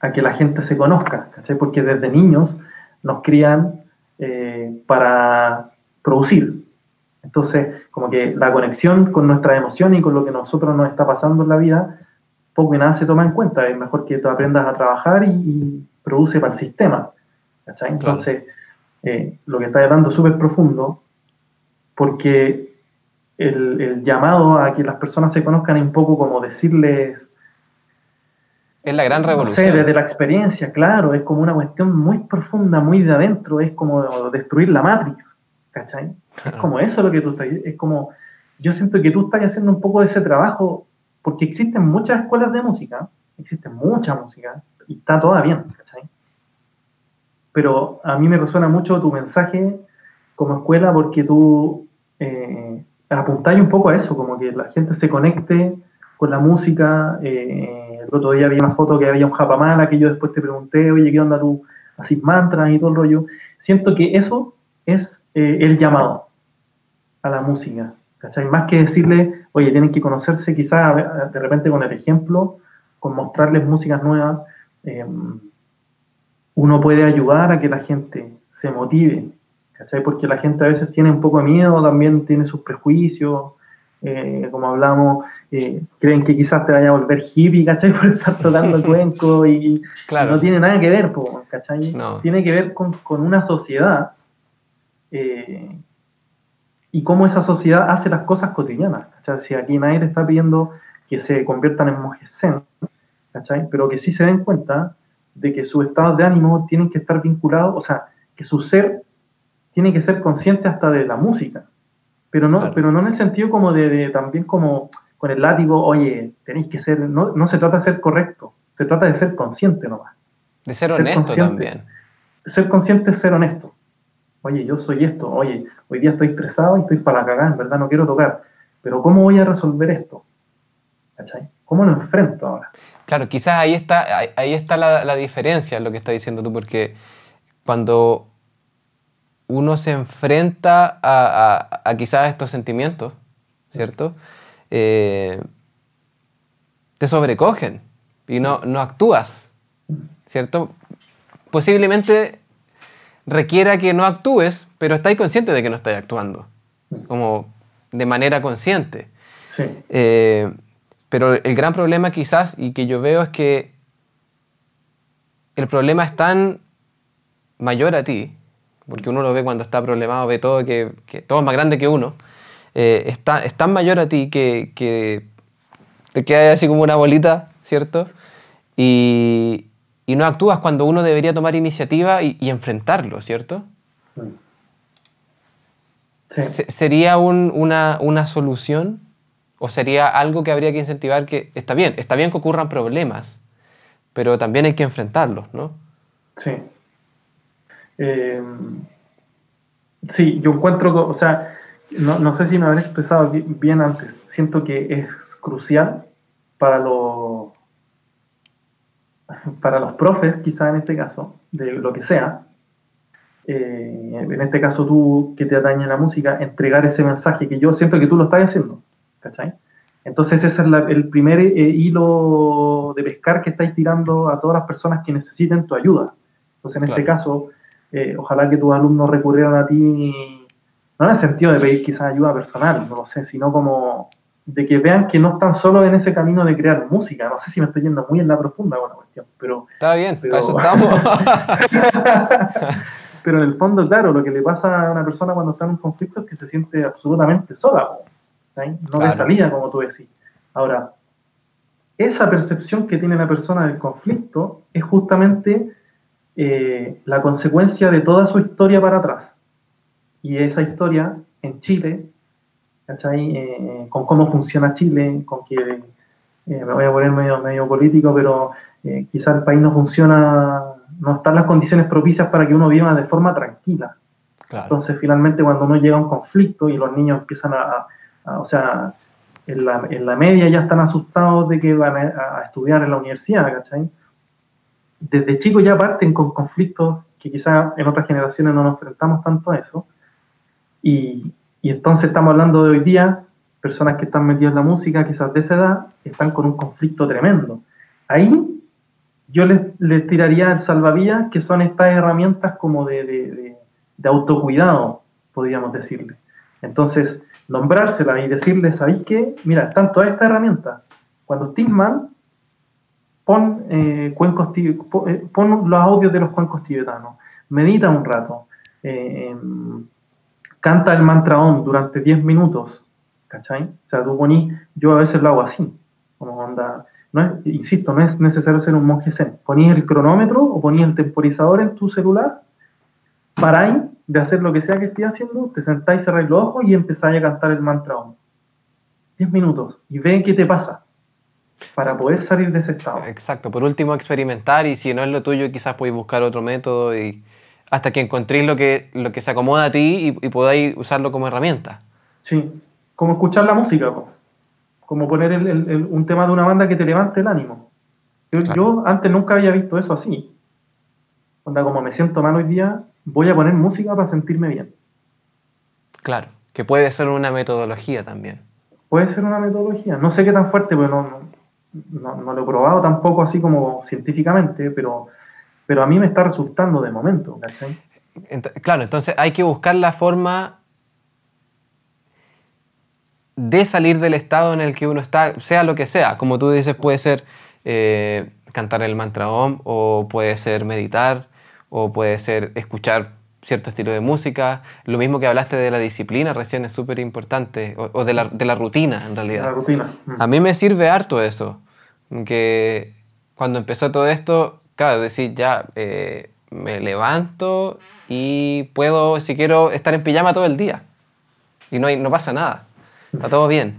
B: a que la gente se conozca, ¿cachai? Porque desde niños nos crían eh, para producir. Entonces, como que la conexión con nuestras emociones y con lo que nosotros nos está pasando en la vida, poco y nada se toma en cuenta. Es mejor que tú aprendas a trabajar y, produce para el sistema. ¿cachai? Entonces, eh, lo que está hablando súper profundo, porque el, el, llamado a que las personas se conozcan es un poco como decirles
A: es la gran revolución.
B: desde la experiencia, claro, es como una cuestión muy profunda, muy de adentro, es como destruir la Matrix, ¿cachai? Es como eso lo que tú estás, es como, yo siento que tú estás haciendo un poco de ese trabajo, porque existen muchas escuelas de música, existe mucha música, y está toda bien, ¿cachai? Pero a mí me resuena mucho tu mensaje como escuela porque tú eh, apuntáis un poco a eso, como que la gente se conecte con la música, eh, el otro día había una foto que había un japamala que yo después te pregunté, oye, ¿qué onda tú? Así mantras y todo el rollo. Siento que eso es eh, el llamado a la música. ¿cachai? Más que decirle, oye, tienen que conocerse quizás de repente con el ejemplo, con mostrarles músicas nuevas, em, uno puede ayudar a que la gente se motive, ¿cachai? Porque la gente a veces tiene un poco de miedo, también tiene sus prejuicios, eh, como hablamos, eh, creen que quizás te vaya a volver hippie, ¿cachai? Por estar tocando el cuenco y, no tiene nada que ver, ¿cachai? Tiene que ver con, una sociedad eh, y cómo esa sociedad hace las cosas cotidianas, ¿cachai? Si aquí nadie te está pidiendo que se conviertan en monjes zen, ¿cachai? Pero que sí se den cuenta de que sus estados de ánimo tienen que estar vinculados, o sea, que su ser tiene que ser consciente hasta de la música, pero no, pero no en el sentido como de también como con el látigo, oye, tenéis que ser, no, no, se trata de ser correcto, se trata de ser consciente nomás.
A: De ser honesto también.
B: Ser consciente es ser honesto. Oye, yo soy esto, oye, hoy día estoy estresado y estoy para la cagada, en verdad no quiero tocar, pero ¿cómo voy a resolver esto? ¿Cachai? ¿Cómo lo enfrento ahora?
A: Claro, quizás ahí está, ahí está la, la diferencia en lo que estás diciendo tú, porque cuando uno se enfrenta a, a, a quizás estos sentimientos, ¿cierto? Eh, te sobrecogen y no, no actúas, ¿cierto? posiblemente requiera que no actúes, pero estáis consciente de que no estáis actuando, como de manera consciente.
B: Sí.
A: Eh, pero el gran problema quizás, y que yo veo, es que el problema es tan mayor a ti, porque uno lo ve cuando está problemado, ve todo, que, todo es más grande que uno, eh, está, es tan mayor a ti que, que te queda así como una bolita, ¿cierto? Y, y no actúas cuando uno debería tomar iniciativa y, enfrentarlo, ¿cierto? ¿Sería una, una, solución o sería algo que habría que incentivar que está bien, está bien que ocurran problemas, pero también hay que enfrentarlos, ¿no?
B: Sí. Eh, sí, yo encuentro, o sea, no, no, sé si me habré expresado bien antes, siento que es crucial para los para los profes, quizá en este caso, de lo que sea, eh, en este caso tú que te atañe la música, entregar ese mensaje que yo siento que tú lo estás haciendo, ¿cachai? Entonces ese es el primer eh, hilo de pescar que estáis tirando a todas las personas que necesiten tu ayuda. Entonces en este caso, eh, ojalá que tus alumnos recurrieran a ti, no en el sentido de pedir quizás ayuda personal, no lo sé, sino como de que vean que no están solo en ese camino de crear música. No sé si me estoy yendo muy en la profunda con la cuestión, pero...
A: Está bien, para eso estamos.
B: pero en el fondo, claro, lo que le pasa a una persona cuando está en un conflicto es que se siente absolutamente sola, no de salida, como tú decís. Ahora, esa percepción que tiene la persona del conflicto es justamente eh, la consecuencia de toda su historia para atrás. Y esa historia en Chile ¿cachai? Eh, con cómo funciona Chile, con que eh, me voy a poner medio, medio político, pero eh, quizá el país no funciona, no están las condiciones propicias para que uno viva de forma tranquila. Entonces, finalmente, cuando uno llega a un conflicto y los niños empiezan a, o sea, en la, en la, media ya están asustados de que van a, estudiar en la universidad, ¿cachai? Desde chicos ya parten con conflictos que quizás en otras generaciones no nos enfrentamos tanto a eso. Y, y entonces estamos hablando de hoy día, personas que están metidas en la música, quizás de esa edad, están con un conflicto tremendo. Ahí yo les, tiraría el salvavidas, que son estas herramientas como de, autocuidado, podríamos decirle. Entonces, nombrárselas y decirles, ¿sabéis qué? Mira, están todas estas herramientas. Cuando estés mal, pon, eh, cuencos, eh, los audios de los cuencos tibetanos, medita un rato, eh, em, canta el mantra OM durante 10 minutos, ¿cachai? O sea, tú ponís, yo a veces lo hago así, como onda, no es, insisto, no es necesario ser un monje zen, ponís el cronómetro o ponís el temporizador en tu celular, paráis de hacer lo que sea que estés haciendo, te sentáis, cerráis los ojos y empezáis a cantar el mantra OM. 10 minutos y ven qué te pasa para poder salir de ese estado.
A: Exacto, por último experimentar y si no es lo tuyo quizás podéis buscar otro método y hasta que encontréis lo que, lo que se acomoda a ti y, podáis usarlo como herramienta.
B: Sí, como escuchar la música, como poner un tema de una banda que te levante el ánimo. Yo, antes nunca había visto eso así. Onda, como me siento mal hoy día, voy a poner música para sentirme bien.
A: Claro, que puede ser una metodología también.
B: Puede ser una metodología. No sé qué tan fuerte, pero no, no, no lo he probado tampoco así como científicamente, pero pero a mí me está resultando de momento.
A: claro, entonces hay que buscar la forma de salir del estado en el que uno está, sea lo que sea. Como tú dices, puede ser eh, cantar el mantra OM, o puede ser meditar, o puede ser escuchar cierto estilo de música. Lo mismo que hablaste de la disciplina recién es súper importante, o, de, la, de, la, rutina en realidad.
B: La rutina.
A: Mm. A mí me sirve harto eso, que cuando empezó todo esto, claro, decir, ya eh, me levanto y puedo, si quiero, estar en pijama todo el día. Y no, hay, no pasa nada. Está todo bien.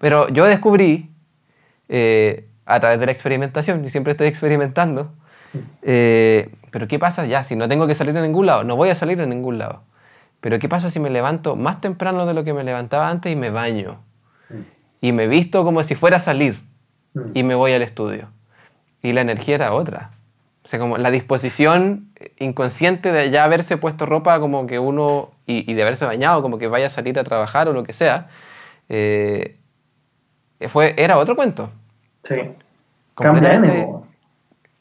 A: Pero yo descubrí, eh, a través de la experimentación, y siempre estoy experimentando, eh, pero ¿qué pasa ya si no tengo que salir a ningún lado? No voy a salir a ningún lado. Pero ¿qué pasa si me levanto más temprano de lo que me levantaba antes y me baño? Y me visto como si fuera a salir y me voy al estudio y la energía era otra. O sea, como la disposición inconsciente de ya haberse puesto ropa como que uno, y, de haberse bañado, como que vaya a salir a trabajar o lo que sea, eh, fue, era otro cuento.
B: Sí.
A: Cambia,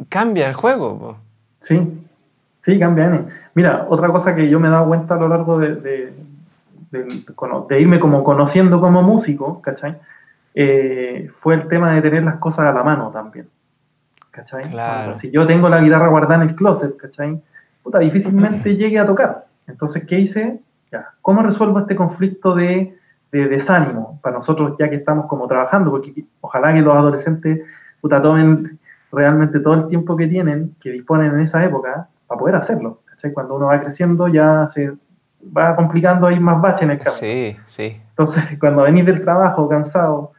A: cambia el juego.
B: Sí, sí, cambia. Mira, otra cosa que yo me he dado cuenta a lo largo de, de, de, irme como conociendo como músico, ¿cachai? Eh, fue el tema de tener las cosas a la mano también. ¿Cachai? Claro. si yo tengo la guitarra guardada en el closet, ¿cachai? Puta, difícilmente llegue a tocar. Entonces, ¿qué hice? Ya, ¿cómo resuelvo este conflicto de, de, desánimo para nosotros ya que estamos como trabajando? Porque ojalá que los adolescentes puta, tomen realmente todo el tiempo que tienen, que disponen en esa época, para poder hacerlo. ¿cachai? Cuando uno va creciendo ya se va complicando, hay más baches en el camino.
A: Sí, sí.
B: Entonces, cuando venís del trabajo cansado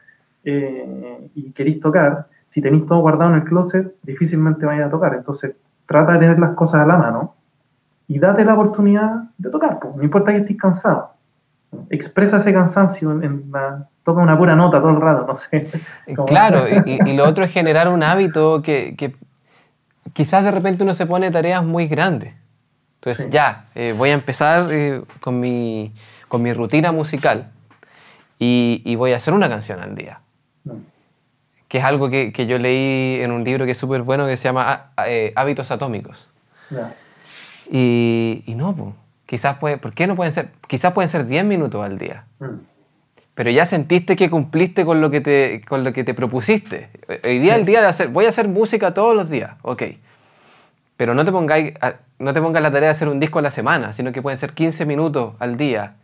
B: eh, y queréis tocar, si tenéis todo guardado en el closet, difícilmente vais a tocar. Entonces, trata de tener las cosas a la mano y date la oportunidad de tocar. Pues. No importa que estés cansado. Expresa ese cansancio en, la, toca una pura nota todo el rato, no sé.
A: Claro, y, lo otro es generar un hábito que, que, quizás de repente uno se pone tareas muy grandes. Entonces, ya, eh, voy a empezar eh, con, mi, con mi rutina musical y, y, voy a hacer una canción al día. Que es algo que, que, yo leí en un libro que es súper bueno que se llama ah, eh, Hábitos Atómicos. Y, y, no, pues, quizás puede, ¿por qué no pueden ser? Quizás pueden ser 10 minutos al día. Mm pero ya sentiste que cumpliste con lo que te, con lo que te propusiste. Hoy día es el día de hacer, voy a hacer música todos los días, ok. Pero no te, pongáis, no te pongas la tarea de hacer un disco a la semana, sino que pueden ser 15 minutos al día.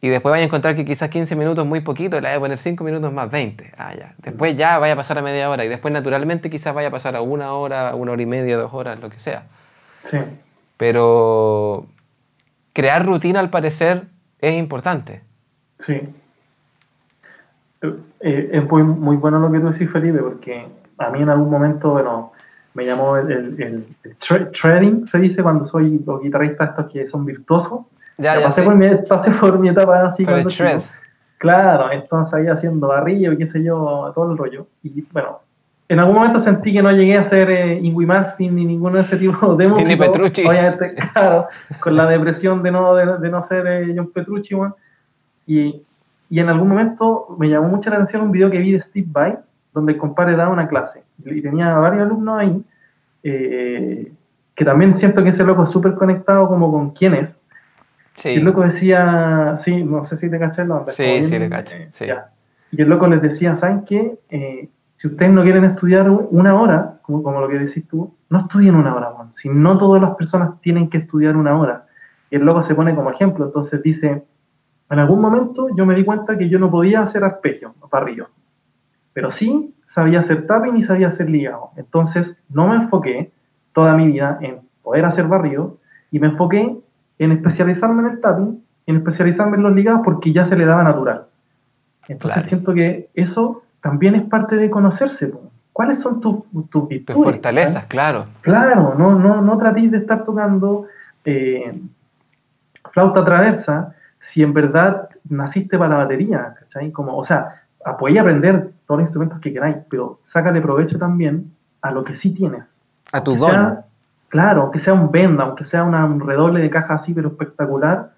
A: Y después vaya a encontrar que quizás 15 minutos es muy poquito y le vaya a poner 5 minutos más 20. Ah, ya. Después ya vaya a pasar a media hora y después naturalmente quizás vaya a pasar a una hora, una hora y media, dos horas, lo que sea.
B: Sí.
A: Pero crear rutina al parecer es importante.
B: Sí. Eh, es muy, muy bueno lo que tú decís, Felipe, porque a mí en algún momento, bueno, me llamó el, el, trading, se dice, cuando soy los guitarristas estos que son virtuosos. Ya, pasé, por mi, pasé, por mi, etapa así. Cuando claro, entonces ahí haciendo barrillo y qué sé yo, todo el rollo. Y bueno, en algún momento sentí que no llegué a ser eh, Ingui ni ninguno de ese tipo de música.
A: Ni Petrucci.
B: Obviamente, claro, con la depresión de no, de, no ser eh, John Petrucci, Y y en algún momento me llamó mucha la atención un video que vi de Steve Vai, donde el compadre daba una clase. Y tenía varios alumnos ahí, eh, que también siento que ese loco es súper conectado como con quién es. Sí. Y el loco decía, sí, no sé si te caché el nombre.
A: Sí, sí, le caché. Sí.
B: Y el loco les decía, ¿saben qué? Eh, si ustedes no quieren estudiar una hora, como, como lo que decís tú, no estudien una hora, Juan. Si no todas las personas tienen que estudiar una hora. Y el loco se pone como ejemplo, entonces dice, en algún momento yo me di cuenta que yo no podía hacer arpegio, parrillo, pero sí sabía hacer tapping y sabía hacer ligado. Entonces no me enfoqué toda mi vida en poder hacer barrido y me enfoqué en especializarme en el tapping, en especializarme en los ligados porque ya se le daba natural. Entonces siento que eso también es parte de conocerse. ¿Cuáles son tus, tus
A: virtudes? Tus fortalezas, claro.
B: Claro, no, no, no tratéis de estar tocando eh, flauta traversa si en verdad naciste para la batería, ¿cachai? Como, o sea, podéis aprender todos los instrumentos que queráis, pero sácale provecho también a lo que sí tienes.
A: A tu don.
B: Claro, aunque sea un benda, aunque sea un redoble de caja así, pero espectacular,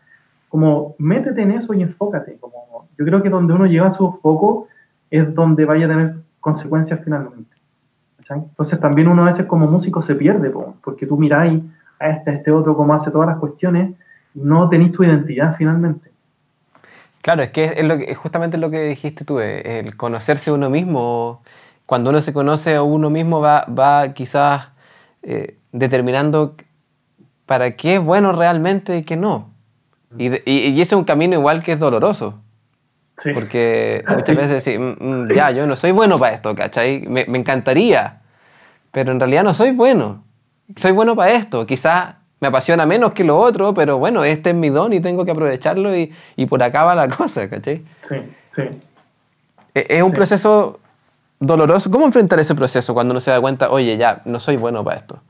B: como métete en eso y enfócate. Como, yo creo que donde uno lleva su foco es donde vaya a tener consecuencias finalmente. Entonces también uno a veces como músico se pierde, porque tú miráis a este, a este otro, como hace todas las cuestiones, no tenéis tu identidad finalmente.
A: Claro, es que es, lo que, justamente lo que dijiste tú, eh, el conocerse uno mismo. Cuando uno se conoce a uno mismo va, va quizás eh, determinando para qué es bueno realmente y qué no. Y, y, ese es un camino igual que es doloroso. Porque muchas veces mm, mm, ya, yo no soy bueno para esto, ¿cachai? Me, me encantaría, pero en realidad no soy bueno. Soy bueno para esto. Quizás me apasiona menos que lo otro, pero bueno, este es mi don y tengo que aprovecharlo y, y por acá va la cosa, ¿cachai?
B: Sí, sí.
A: E, es un proceso doloroso. ¿Cómo enfrentar ese proceso cuando uno se da cuenta, oye, ya, no soy bueno para esto?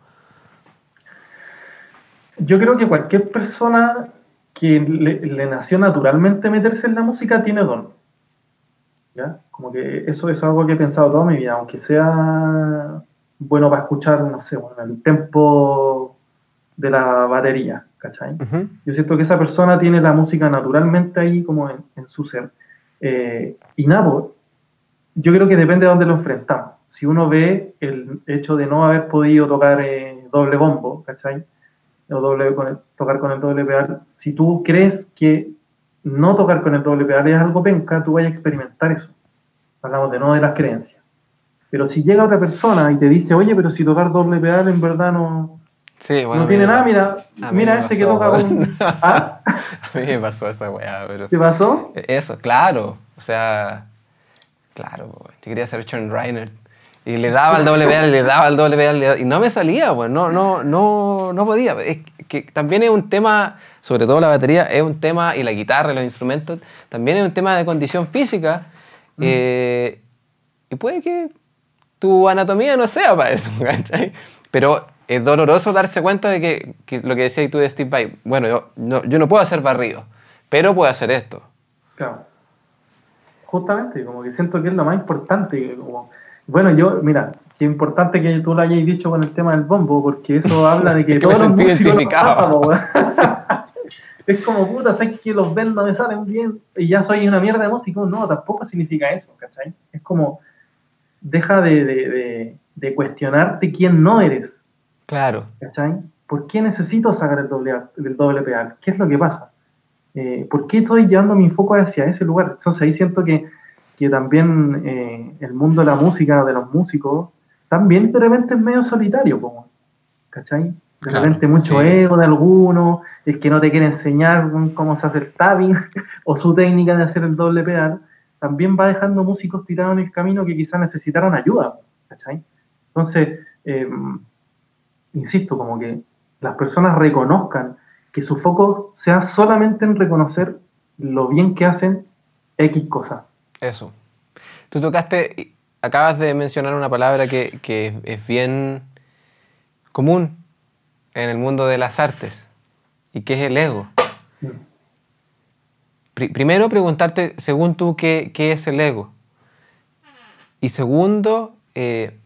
B: Yo creo que cualquier persona que le, nació naturalmente meterse en la música tiene don. ¿Ya? Como que eso es algo que he pensado toda mi vida, aunque sea bueno para escuchar, no sé, bueno, el tempo de la batería, ¿cachai? Yo siento que esa persona tiene la música naturalmente ahí como en, su ser. Eh, y nada, pues, yo creo que depende de dónde lo enfrentamos. Si uno ve el hecho de no haber podido tocar eh, doble bombo, ¿cachai? O doble, tocar con el doble pedal. Si tú crees que no tocar con el doble pedal es algo penca, tú vayas a experimentar eso. Hablamos de no de las creencias. Pero si llega otra persona y te dice, oye, pero si tocar doble pedal en verdad no,
A: sí, bueno,
B: no tiene nada, mira, mira este que toca un...
A: ¿Ah? A mí me pasó esa weá, pero...
B: ¿Te pasó?
A: Eso, claro. O sea, claro, yo quería ser Sean Reiner. Y le daba el doble pedal, le daba el doble pedal, y no me salía, pues, no, no, no, no podía. Es que también es un tema, sobre todo la batería, es un tema, y la guitarra, los instrumentos, también es un tema de condición física. Mm. Eh, y puede que tu anatomía no sea para eso, ¿cachai? Pero es doloroso darse cuenta de que, lo que decías tú de Steve Vai, bueno, yo no, yo no puedo hacer barrido, pero puedo hacer esto.
B: Claro. Justamente, como que siento que es lo más importante. Como, bueno, yo, mira, qué importante que tú lo hayas dicho con el tema del bombo, porque eso habla de que, todos los músicos es como, puta, sé que los no me salen bien y ya soy una mierda de músico. No, tampoco significa eso, ¿cachai? Es como, deja de, de, de, cuestionarte quién no eres.
A: Claro.
B: ¿Cachai? ¿Por qué necesito sacar el doble, el doble pedal? ¿Qué es lo que pasa? Eh, ¿Por qué estoy llevando mi foco hacia ese lugar? Entonces ahí siento que, que también eh, el mundo de la música, de los músicos, también de repente es medio solitario, como, ¿cachai? De repente mucho ego de alguno, el que no te quiere enseñar cómo se hace el tapping o su técnica de hacer el doble pedal también va dejando músicos tirados en el camino que quizás necesitaran ayuda, ¿cachai? Entonces, em, insisto, como que las personas reconozcan que su foco sea solamente en reconocer lo bien que hacen X cosas.
A: Eso. Tú tocaste, acabas de mencionar una palabra que, que es bien común en el mundo de las artes y que es el ego. Mm primero preguntarte, según tú, ¿qué, es el ego? Y segundo, eh,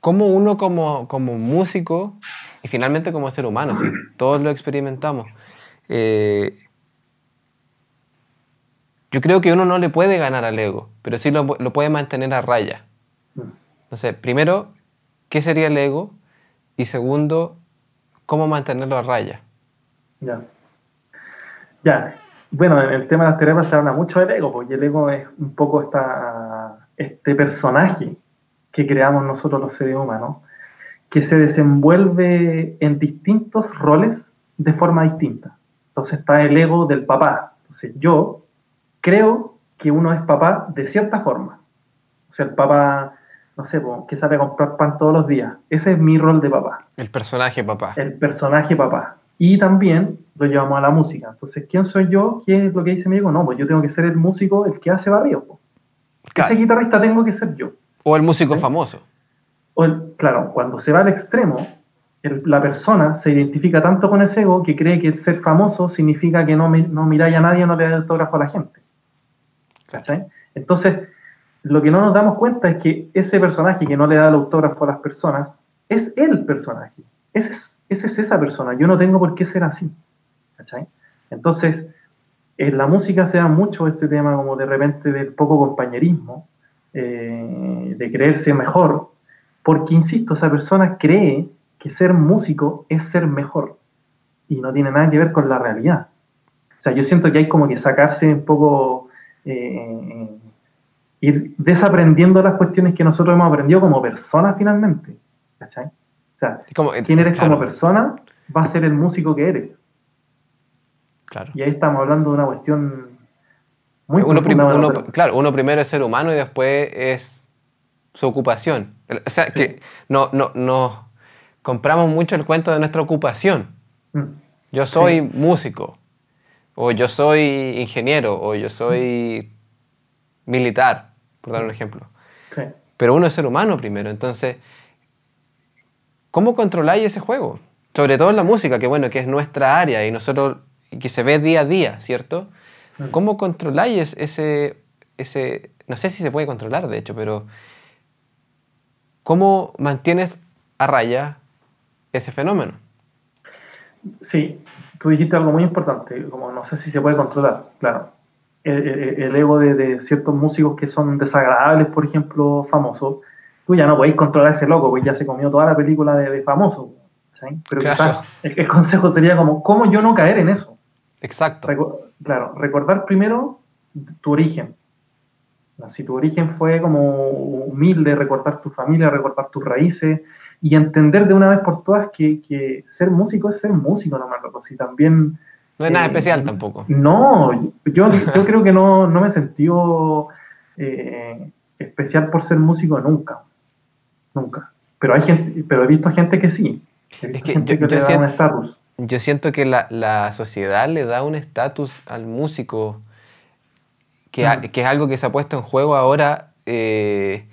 A: ¿cómo uno como, músico y finalmente como ser humano, si todos lo experimentamos, eh, yo creo que uno no le puede ganar al ego, pero sí lo, puede mantener a raya. Entonces, primero, ¿qué sería el ego? Y segundo, ¿cómo mantenerlo a raya?
B: Ya. Ya, bueno, en el tema de las terapias se habla mucho del ego, porque el ego es un poco esta, este personaje que creamos nosotros los seres humanos, que se desenvuelve en distintos roles de forma distinta. Entonces está el ego del papá. Entonces yo creo que uno es papá de cierta forma. O sea, el papá, no sé, que sabe comprar pan todos los días. Ese es mi rol de papá.
A: El personaje papá.
B: El personaje papá. Y también lo llevamos a la música. Entonces, ¿quién soy yo? ¿Qué es lo que dice mi amigo? No, pues yo tengo que ser el músico, el que hace barrio. Ese guitarrista tengo que ser yo.
A: O el músico famoso.
B: O claro, cuando se va al extremo, la persona se identifica tanto con ese ego que cree que el ser famoso significa que no, no miráis a nadie, no le da autógrafo a la gente. ¿Cachai? Entonces, lo que no nos damos cuenta es que ese personaje que no le da el autógrafo a las personas es el personaje. Ese es esa es esa persona, yo no tengo por qué ser así. Entonces, en la música se da mucho este tema como de repente del poco compañerismo, eh, de creerse mejor, porque, insisto, esa persona cree que ser músico es ser mejor y no tiene nada que ver con la realidad. O sea, yo siento que hay como que sacarse un poco, eh, ir desaprendiendo las cuestiones que nosotros hemos aprendido como personas finalmente. ¿Cachai? sea, quién eres como persona va a ser el músico que eres.
A: Claro.
B: Y ahí estamos hablando de una cuestión muy
A: uno, Claro, uno primero es ser humano y después es su ocupación. O sea, que no, no, no compramos mucho el cuento de nuestra ocupación. Mm. Yo soy músico, o yo soy ingeniero, o yo soy militar, por dar un ejemplo. Pero uno es ser humano primero, entonces ¿Cómo controláis ese juego? Sobre todo en la música, que bueno, que es nuestra área y nosotros, que se ve día a día, ¿cierto? Mm. ¿Cómo controláis ese, ese, no sé si se puede controlar de hecho, pero ¿cómo mantienes a raya ese fenómeno?
B: Sí, tú dijiste algo muy importante, como no sé si se puede controlar, claro. El, ego de, de, ciertos músicos que son desagradables, por ejemplo, famosos, tú ya no podéis controlar a ese loco, pues ya se comió toda la película de, famoso. Pero quizás el, consejo sería como, ¿cómo yo no caer en eso?
A: Exacto.
B: claro, recordar primero tu origen. Si tu origen fue como humilde, recordar tu familia, recordar tus raíces y entender de una vez por todas que, ser músico es ser músico nomás, loco. Si también...
A: No es nada eh, especial tampoco.
B: No, yo, yo creo que no, no me he sentido eh, especial por ser músico nunca. Nunca. Pero hay gente, pero he visto gente que sí.
A: Es que, yo, siento, yo, siento, que la, la, sociedad le da un estatus al músico que, mm. que, es algo que se ha puesto en juego ahora eh,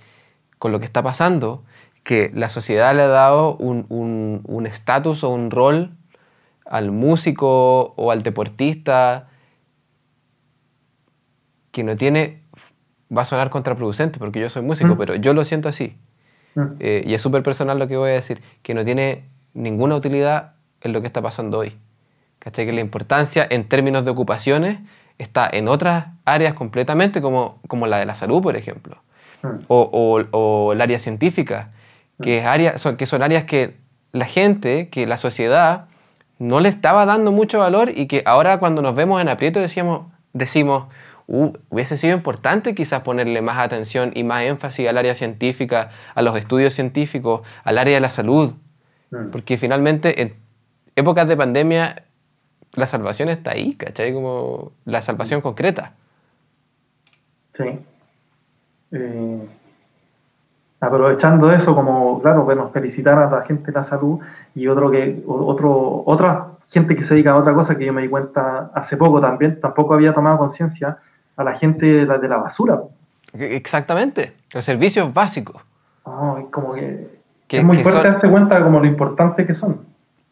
A: con lo que está pasando, que la sociedad le ha dado un estatus un, o un rol al músico o al deportista que no tiene, va a sonar contraproducente porque yo soy músico, mm. pero yo lo siento así. Mm. Eh, y es súper personal lo que voy a decir, que no tiene ninguna utilidad en lo que está pasando hoy. ¿Cachai? Que la importancia en términos de ocupaciones está en otras áreas completamente, como, como la de la salud, por ejemplo, mm. o, o, el área científica, que, es área, son, que son áreas que la gente, que la sociedad no le estaba dando mucho valor y que ahora cuando nos vemos en aprieto decíamos, decimos, uh, hubiese sido importante quizás ponerle más atención y más énfasis al área científica, a los estudios científicos, al área de la salud, Mm. Porque finalmente en épocas de pandemia la salvación está ahí, ¿cachai? Como la salvación concreta.
B: Sí. Eh, aprovechando eso, como, claro, que nos felicitar a la gente de la salud y otro que, otro, otra gente que se dedica a otra cosa que yo me di cuenta hace poco también, tampoco había tomado conciencia, a la gente de la, de la basura.
A: Exactamente, los servicios básicos.
B: como que es muy fuerte darse cuenta como lo importante que son.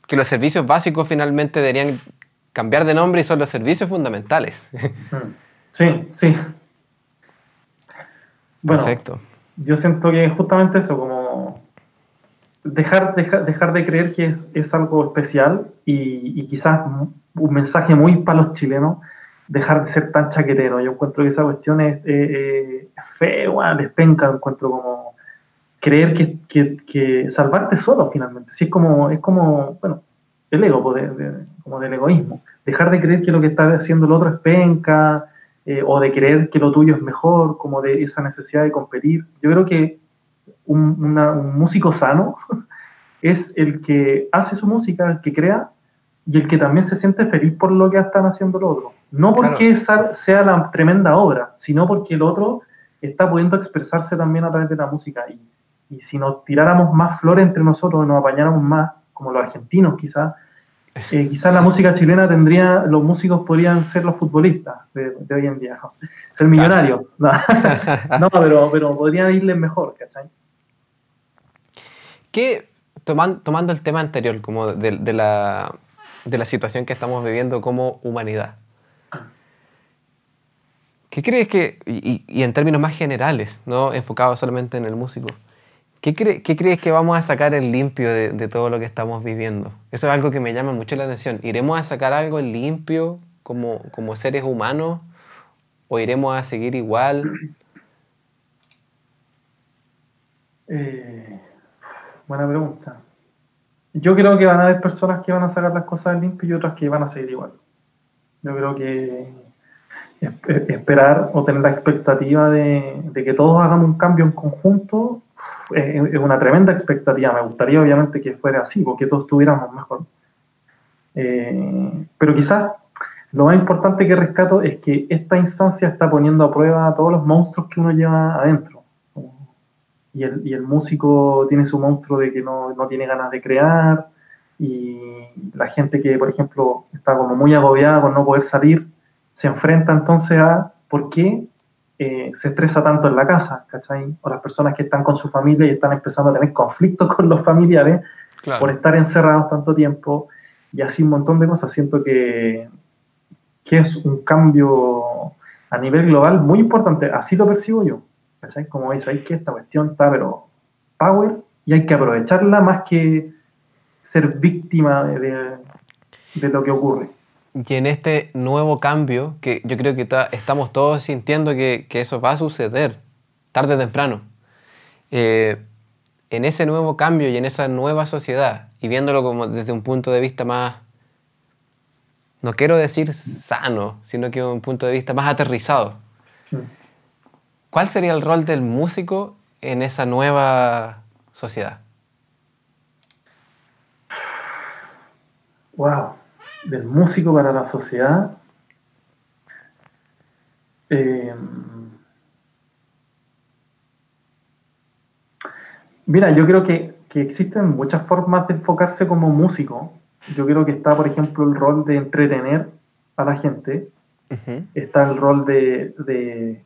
A: Que los servicios básicos finalmente deberían cambiar de nombre y son los servicios fundamentales.
B: Mm. Sí, sí. Bueno, Perfecto. Yo siento que justamente eso, como dejar, dejar, dejar de creer que es, es algo especial y, y, quizás un mensaje muy para los chilenos, dejar de ser tan chaquetero. Yo encuentro que esa cuestión es, eh, es fea, despenca, encuentro como creer que, que, que, salvarte solo finalmente. Sí, es como, es como bueno, el ego, pues, como del egoísmo. Dejar de creer que lo que está haciendo el otro es penca, eh, o de creer que lo tuyo es mejor, como de esa necesidad de competir. Yo creo que un, un músico sano es el que hace su música, el que crea, y el que también se siente feliz por lo que están haciendo el otro. No porque esa sea la tremenda obra, sino porque el otro está pudiendo expresarse también a través de la música. Y y si nos tiráramos más flores entre nosotros, nos apañáramos más, como los argentinos quizás, eh, quizás la música chilena tendría, los músicos podrían ser los futbolistas de, hoy en día, ser millonarios. No, pero, pero podrían irles mejor, ¿cachai?
A: ¿Qué, tomando, tomando el tema anterior, como de, de, la, de la situación que estamos viviendo como humanidad, ¿qué crees que, y, y en términos más generales, no enfocados solamente en el músico, ¿Qué, crees que vamos a sacar en limpio de, todo lo que estamos viviendo? Eso es algo que me llama mucho la atención. ¿Iremos a sacar algo en limpio como, como seres humanos o iremos a seguir igual?
B: Eh, buena pregunta. Yo creo que van a haber personas que van a sacar las cosas en limpio y otras que van a seguir igual. Yo creo que esperar o tener la expectativa de, de que todos hagamos un cambio en conjunto es una tremenda expectativa. Me gustaría, obviamente, que fuera así, porque todos estuviéramos mejor. Eh, pero quizás lo más importante que rescato es que esta instancia está poniendo a prueba a todos los monstruos que uno lleva adentro. Y el, y el músico tiene su monstruo de que no, no, tiene ganas de crear, y la gente que, por ejemplo, está como muy agobiada por no poder salir, se enfrenta entonces a por qué eh, se estresa tanto en la casa, ¿cachai? O las personas que están con su familia y están empezando a tener conflictos con los familiares por estar encerrados tanto tiempo y así un montón de cosas. Siento que, que es un cambio a nivel global muy importante. Así lo percibo yo. ¿cachai? Como veis, hay que esta cuestión está, pero power y hay que aprovecharla más que ser víctima de lo que ocurre
A: y en este nuevo cambio, que yo creo que estamos todos sintiendo que, eso va a suceder tarde o temprano, eh, en ese nuevo cambio y en esa nueva sociedad, y viéndolo como desde un punto de vista más, no quiero decir sano, sino que un punto de vista más aterrizado. ¿cuál sería el rol del músico en esa nueva sociedad?
B: Wow, del músico para la sociedad. Eh, Mira, yo creo que, existen muchas formas de enfocarse como músico. Yo creo que está, por ejemplo, el rol de entretener a la gente. Está el rol de,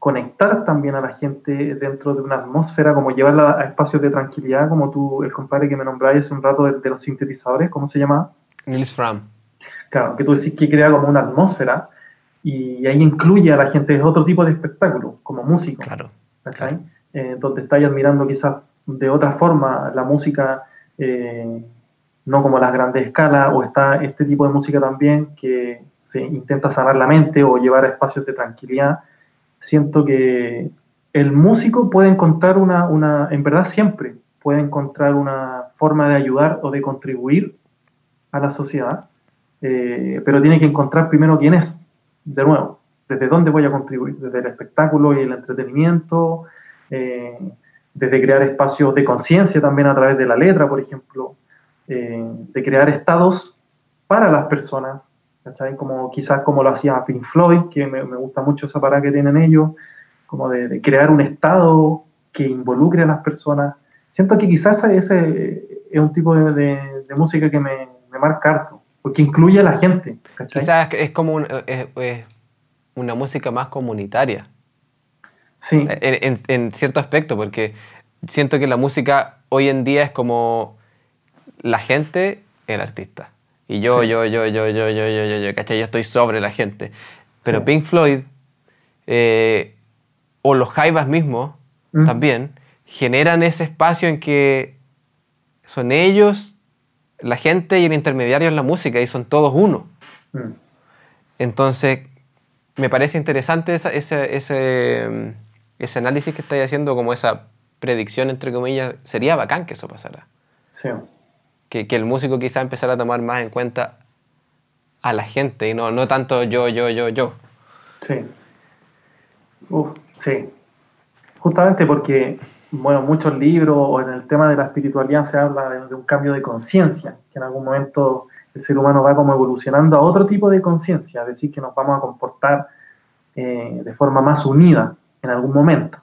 B: conectar también a la gente dentro de una atmósfera, como llevarla a espacios de tranquilidad, como tú, el compadre que me nombráis hace un rato de, los sintetizadores, ¿cómo se llama?
A: Nils Fram.
B: Claro, que tú decís que crea como una atmósfera y ahí incluye a la gente, es otro tipo de espectáculo, como músico.
A: Claro.
B: claro eh, donde estáis admirando quizás de otra forma la música, eh, no como las grandes escalas, o está este tipo de música también que se intenta sanar la mente o llevar a espacios de tranquilidad, siento que el músico puede encontrar una, una, en verdad siempre puede encontrar una forma de ayudar o de contribuir a la sociedad, eh, pero tiene que encontrar primero quién es, de nuevo, desde dónde voy a contribuir, desde el espectáculo y el entretenimiento, eh, desde crear espacios de conciencia también a través de la letra, por ejemplo, eh, de crear estados para las personas, Como, quizás como lo hacía Pink Floyd, que me, gusta mucho esa parada que tienen ellos, como de, crear un estado que involucre a las personas. Siento que quizás ese es un tipo de, música que me, marca harto, porque incluye a la gente.
A: Quizás es como una música más comunitaria.
B: Sí.
A: En, cierto aspecto, porque siento que la música hoy en día es como la gente, el artista. Y yo, yo, yo, yo, yo, yo, yo, yo, yo, ¿cachai? Yo estoy sobre la gente. Pero Pink Floyd, eh, o los Jaivas mismos, mm. también, generan ese espacio en que son ellos, la gente y el intermediario en la música, y son todos uno. Mm. Entonces, me parece interesante ese ese análisis que estáis haciendo, como esa predicción, entre comillas, sería bacán que eso pasara.
B: Sí.
A: Que, el músico quizá empezara a tomar más en cuenta a la gente y no, no tanto yo, yo, yo, yo.
B: Sí. Uf, sí. Justamente porque, bueno, muchos libros o en el tema de la espiritualidad se habla de, un cambio de conciencia, que en algún momento el ser humano va como evolucionando a otro tipo de conciencia, es decir, que nos vamos a comportar eh, de forma más unida en algún momento.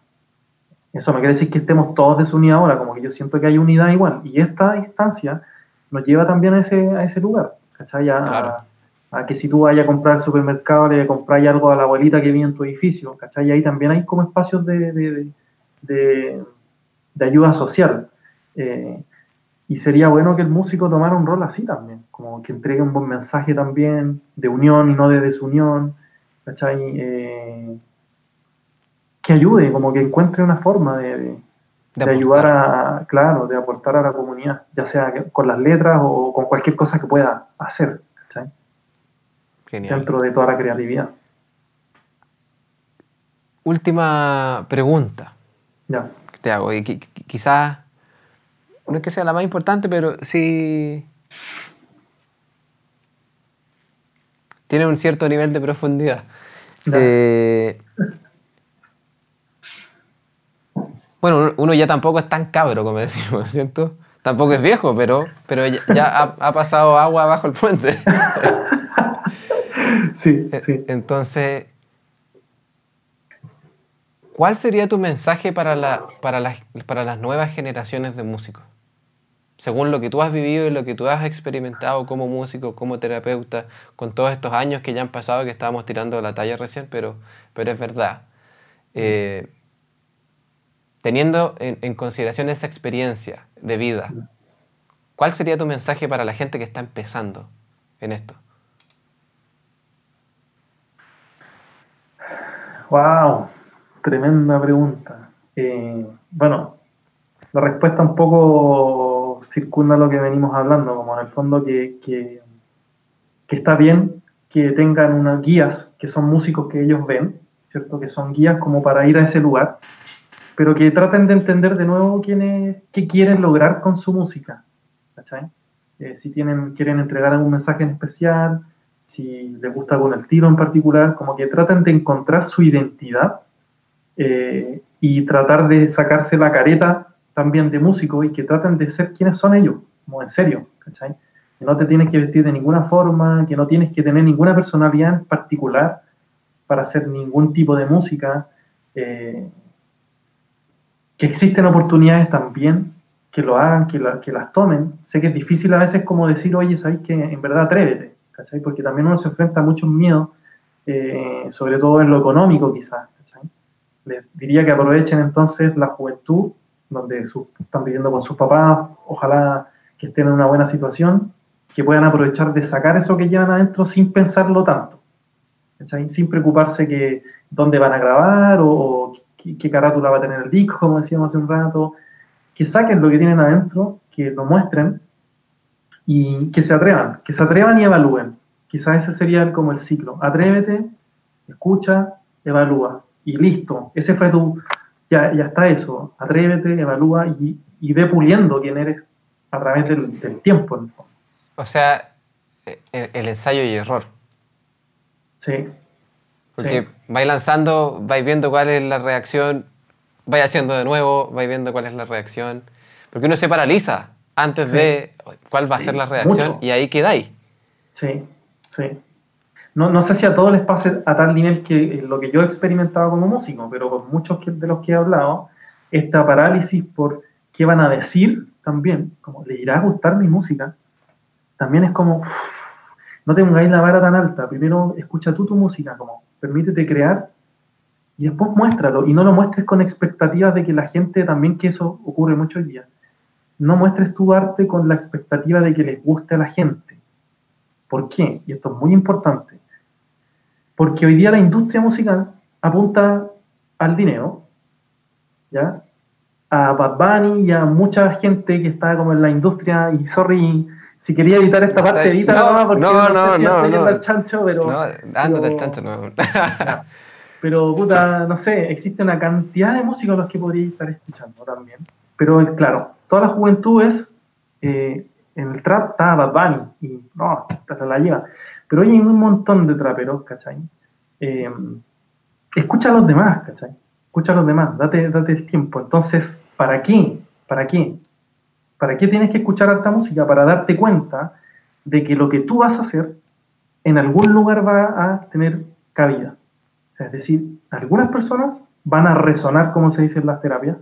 B: Eso no quiere decir que estemos todos desunidos ahora, como que yo siento que hay unidad igual. Y esta instancia nos lleva también a ese, a ese lugar, ¿cachai? A, a, que si tú vayas a comprar al supermercado, le compras algo a la abuelita que vive en tu edificio, ¿cachai? Y ahí también hay como espacios de, de, de, de ayuda social. Eh, y sería bueno que el músico tomara un rol así también, como que entregue un buen mensaje también de unión y no de desunión, ¿cachai? Eh, que ayude, como que encuentre una forma de, de, ayudar a, claro, de aportar a la comunidad, ya sea con las letras o con cualquier cosa que pueda hacer, Dentro de toda la creatividad.
A: Última pregunta
B: ya.
A: Te hago, y quizás no es que sea la más importante, pero sí tiene un cierto nivel de profundidad. Eh, Bueno, uno ya tampoco es tan cabro, como decimos, ¿cierto? Tampoco es viejo, pero, pero ya, ha, pasado agua bajo el puente.
B: sí, sí.
A: Entonces, ¿cuál sería tu mensaje para, la, para, las, para las nuevas generaciones de músicos? Según lo que tú has vivido y lo que tú has experimentado como músico, como terapeuta, con todos estos años que ya han pasado, que estábamos tirando la talla recién, pero, pero es verdad. Eh, teniendo en, consideración esa experiencia de vida, ¿cuál sería tu mensaje para la gente que está empezando en esto?
B: Wow, tremenda pregunta. Eh, bueno, la respuesta un poco circunda lo que venimos hablando, como en el fondo que, que, está bien que tengan unas guías que son músicos que ellos ven, ¿cierto? Que son guías como para ir a ese lugar pero que traten de entender de nuevo quién qué quieren lograr con su música. ¿cachai? Eh, si tienen, quieren entregar algún mensaje en especial, si les gusta algún estilo en particular, como que traten de encontrar su identidad eh, y tratar de sacarse la careta también de músico y que traten de ser quienes son ellos, como en serio, ¿cachai? Que no te tienes que vestir de ninguna forma, que no tienes que tener ninguna personalidad en particular para hacer ningún tipo de música. Eh, que existen oportunidades también, que lo hagan, que, las tomen. Sé que es difícil a veces como decir, oye, ¿sabes que En verdad atrévete, ¿cachai? Porque también uno se enfrenta a muchos miedos, eh, sobre todo en lo económico quizás, Les diría que aprovechen entonces la juventud, donde están viviendo con sus papás, ojalá que estén en una buena situación, que puedan aprovechar de sacar eso que llevan adentro sin pensarlo tanto. Sin preocuparse que dónde van a grabar o qué, carátula va a tener el disco, como decíamos hace un rato, que saquen lo que tienen adentro, que lo muestren y que se atrevan, que se atrevan y evalúen. Quizás ese sería como el ciclo. Atrévete, escucha, evalúa. Y listo, ese fue tu, ya, ya está eso. Atrévete, evalúa y, y ve puliendo quién eres a través del, tiempo.
A: O sea, el, el, ensayo y error.
B: Sí.
A: Porque vais lanzando, vais viendo cuál es la reacción, vais haciendo de nuevo, vais viendo cuál es la reacción. Porque uno se paraliza antes de cuál va a ser la reacción y ahí quedáis.
B: Sí, sí. No, no, sé si a todos les pase a tal nivel que lo que yo he experimentado como músico, pero con muchos de los que he hablado, esta parálisis por qué van a decir también, como le irá a gustar mi música, también es como, no tengáis la vara tan alta, primero escucha tú tu música, como permítete crear y después muéstralo. Y no lo muestres con expectativas de que la gente también, que eso ocurre mucho hoy día, no muestres tu arte con la expectativa de que les guste a la gente. ¿Por qué? Y esto es muy importante. Porque hoy día la industria musical apunta al dinero, ¿ya? A Bad Bunny y a mucha gente que está como en la industria, y sorry, si quería editar esta parte, edita
A: no, porque no, no, no,
B: no, el chancho, pero...
A: No, ándate el chancho, no.
B: pero, puta, no sé, existe una cantidad de músicos los que podría estar escuchando también. Pero, claro, toda la juventud es... Eh, en el trap está Bad Bunny, y no, la lleva. Pero hoy hay un montón de traperos, ¿cachai? Eh, escucha a los demás, ¿cachai? Escucha a los demás, date, date tiempo. Entonces, ¿para qué? ¿Para qué? ¿Para qué tienes que escuchar alta música? Para darte cuenta de que lo que tú vas a hacer en algún lugar va a tener cabida. es decir, algunas personas van a resonar, como se dice en las terapias,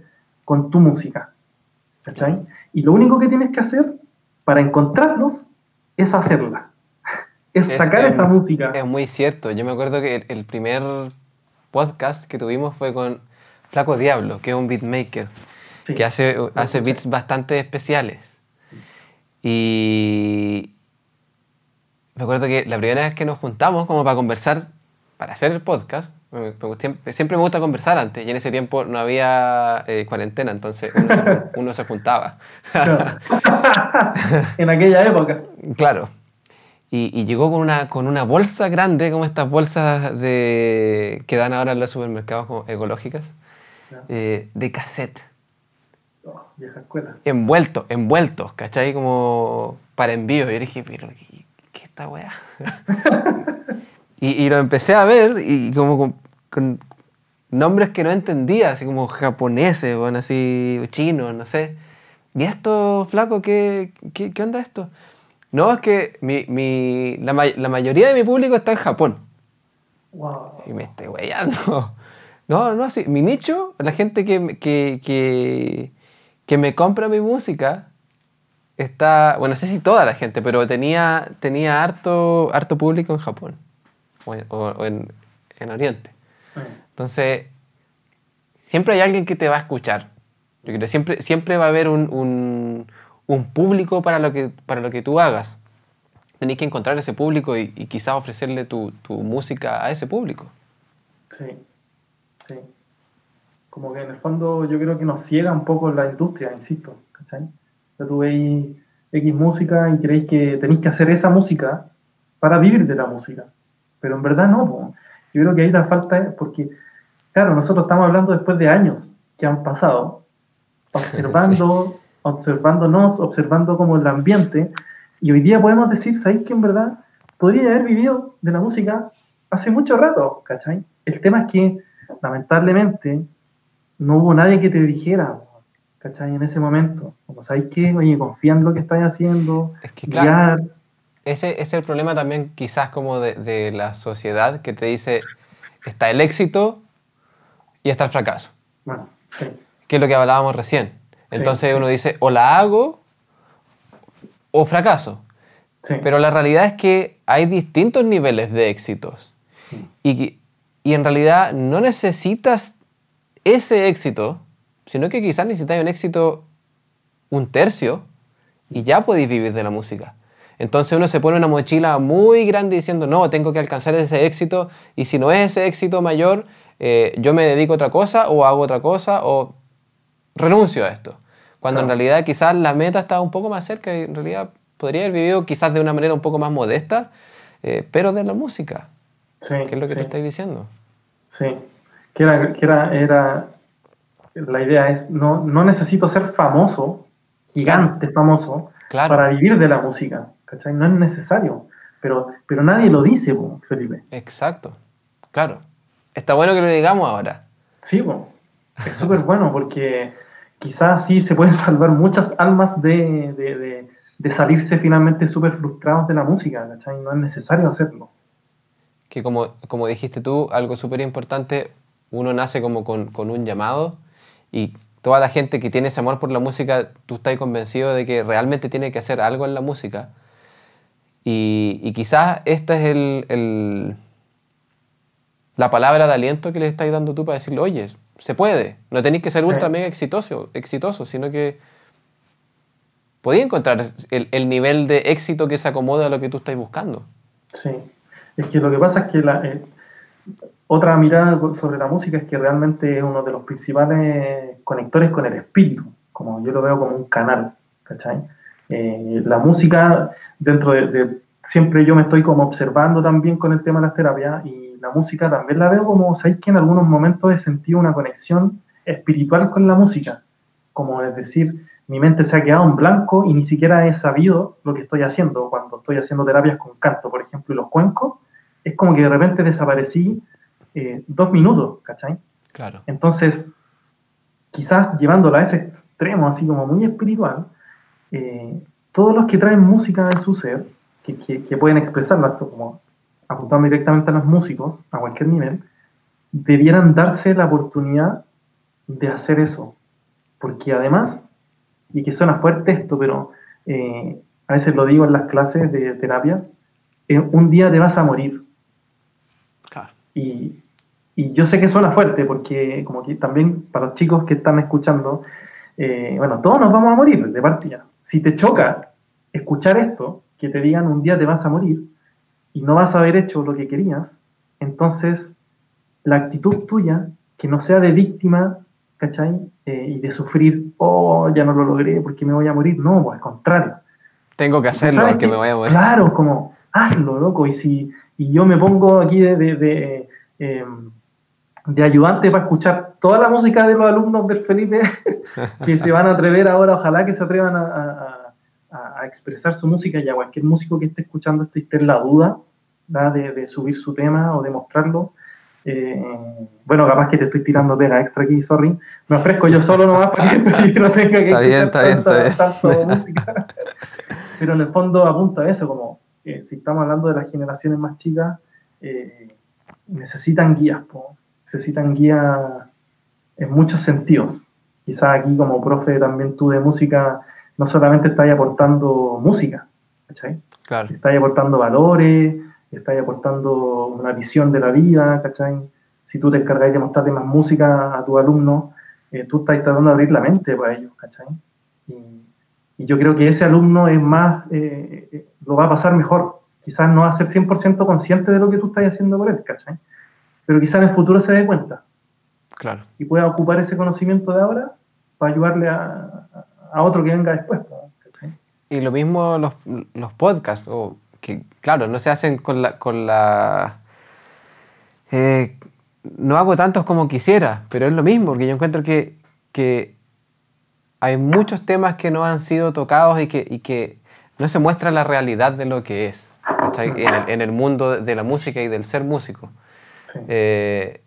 B: con tu música. ¿Cachai? Y lo único que tienes que hacer para encontrarlos es hacerla. Es, sacar esa música.
A: Es muy cierto. Yo me acuerdo que el primer podcast que tuvimos fue con Flaco Diablo, que es un beatmaker que hace, hace beats bastante especiales. Y me acuerdo que la primera vez que nos juntamos como para conversar, para hacer el podcast, siempre, me gusta conversar antes y en ese tiempo no había eh, cuarentena, entonces uno se, juntaba.
B: en aquella época.
A: Claro. Y, llegó con una, con una bolsa grande, como estas bolsas de, que dan ahora en los supermercados ecológicas, eh, de cassette
B: vieja escuela.
A: Envueltos, envueltos, ¿cachai? Como para envío. Y yo dije, pero ¿qué, qué esta weá? y, lo empecé a ver y como con, nombres que no entendía, así como japoneses, bueno, así chinos, no sé. ¿Y esto, flaco, qué, qué, qué onda esto? No, es que mi, mi, la, la, mayoría de mi público está en Japón.
B: Wow.
A: Y me estoy weyando. No, no, sí. Mi nicho, la gente que, que, que, que me compra mi música está, bueno, no sé si toda la gente, pero tenía, tenía harto, harto público en Japón o, en, en, Oriente. Entonces, siempre hay alguien que te va a escuchar. Yo creo siempre, siempre va a haber un, un, un público para lo, que, para lo que tú hagas. Tenés que encontrar ese público y, y quizás ofrecerle tu, tu música a ese público.
B: Sí, sí como que en el fondo yo creo que nos ciega un poco la industria, insisto, ¿cachai? O tú veis X música y creéis que tenéis que hacer esa música para vivir de la música, pero en verdad no, yo creo que ahí la falta es porque, claro, nosotros estamos hablando después de años que han pasado, observando, observándonos, observando como el ambiente, y hoy día podemos decir, ¿sabéis que en verdad podría haber vivido de la música hace mucho rato, ¿cachai? El tema es que, lamentablemente, no hubo nadie que te dijera, ¿cachai? En ese momento. Como sabéis que, oye, confía en lo que estás haciendo.
A: Es que, claro, ese, es el problema también, quizás, como de, la sociedad que te dice: está el éxito y está el fracaso. Bueno, sí. Que es lo que hablábamos recién. Entonces uno dice: o la hago o fracaso. Pero la realidad es que hay distintos niveles de éxitos. Y, y en realidad no necesitas ese éxito, sino que quizás necesitas un éxito un tercio y ya podéis vivir de la música. Entonces uno se pone una mochila muy grande diciendo, no, tengo que alcanzar ese éxito y si no es ese éxito mayor, eh, yo me dedico a otra cosa o hago otra cosa o renuncio a esto. Cuando en realidad quizás la meta está un poco más cerca y en realidad podría haber vivido quizás de una manera un poco más modesta, eh, pero de la música. Sí, que es lo que te estáis diciendo.
B: Sí, que era, que era, era, la idea es, no, no necesito ser famoso, gigante famoso, para vivir de la música, ¿cachai? No es necesario, pero, pero nadie lo dice, Felipe.
A: Exacto, claro. Está bueno que lo digamos ahora.
B: Sí, es súper bueno porque quizás sí se pueden salvar muchas almas de de salirse finalmente súper frustrados de la música, ¿cachai? No es necesario hacerlo.
A: Que como, como dijiste tú, algo súper importante, uno nace como con, con, un llamado y toda la gente que tiene ese amor por la música, tú estás convencido de que realmente tiene que hacer algo en la música. Y, y quizás esta es el, el, la palabra de aliento que le estás dando tú para decirle, oye, se puede, no tenéis que ser ultra mega exitoso, exitoso, sino que podía encontrar el, nivel de éxito que se acomoda a lo que tú estás buscando.
B: Sí, es que lo que pasa es que la, eh, otra mirada sobre la música es que realmente es uno de los principales conectores con el espíritu, como yo lo veo como un canal, ¿cachai? Eh, la música, dentro de, siempre yo me estoy como observando también con el tema de las terapias y la música también la veo como, ¿sabéis que en algunos momentos he sentido una conexión espiritual con la música? Como es decir, mi mente se ha quedado en blanco y ni siquiera he sabido lo que estoy haciendo. Cuando estoy haciendo terapias con canto, por ejemplo, y los cuencos, es como que de repente desaparecí eh, dos minutos, ¿cachai?
A: Claro.
B: Entonces, quizás llevándola a ese extremo, así como muy espiritual, eh, todos los que traen música de su ser, que, que, pueden expresarla, como apuntando directamente a los músicos, a cualquier nivel, debieran darse la oportunidad de hacer eso. Porque además y que suena fuerte esto, pero eh, a veces lo digo en las clases de terapia, eh, un día te vas a morir. Y, y, yo sé que suena fuerte, porque como que también para los chicos que están escuchando, eh, bueno, todos nos vamos a morir de partida. Si te choca escuchar esto, que te digan un día te vas a morir y no vas a haber hecho lo que querías, entonces la actitud tuya, que no sea de víctima, ¿cachai? Eh, y de sufrir, oh, ya no lo logré porque me voy a morir. No, pues al contrario.
A: Tengo que hacerlo aunque me voy a morir.
B: Claro, como, hazlo, loco. Y si y yo me pongo aquí de, de, de, em, de ayudante para escuchar toda la música de los alumnos del Felipe que se van a atrever ahora, ojalá que se atrevan a, a, a expresar su música y a cualquier músico que esté escuchando esto y esté en la duda de, de, subir su tema o de mostrarlo, eh, bueno, capaz que te estoy tirando pega extra aquí, sorry. Me ofrezco yo solo nomás para que no tenga que
A: está bien, está bien, está bien. música.
B: Pero en el fondo apunta a eso, como eh, si estamos hablando de las generaciones más chicas, eh, necesitan guías, necesitan guías en muchos sentidos. Quizás aquí como profe también tú de música no solamente estás aportando música, ¿cachai?
A: Claro.
B: Estás aportando valores, estáis aportando una visión de la vida, ¿cachai? Si tú te encargáis de mostrarle más música a tu alumno, eh, tú estás tratando de abrir la mente para ellos, ¿cachai? Y, yo creo que ese alumno es más, eh, eh, lo va a pasar mejor. Quizás no va a ser 100% consciente de lo que tú estás haciendo por él, ¿cachai? Pero quizás en el futuro se dé cuenta.
A: Claro.
B: Y pueda ocupar ese conocimiento de ahora para ayudarle a, a otro que venga después. ¿cachai?
A: Y lo mismo los, los podcasts, o que claro, no se hacen con la... Con la eh, no hago tantos como quisiera, pero es lo mismo, porque yo encuentro que que hay muchos temas que no han sido tocados y que, y que no se muestra la realidad de lo que es en el, en el, mundo de la música y del ser músico. Eh,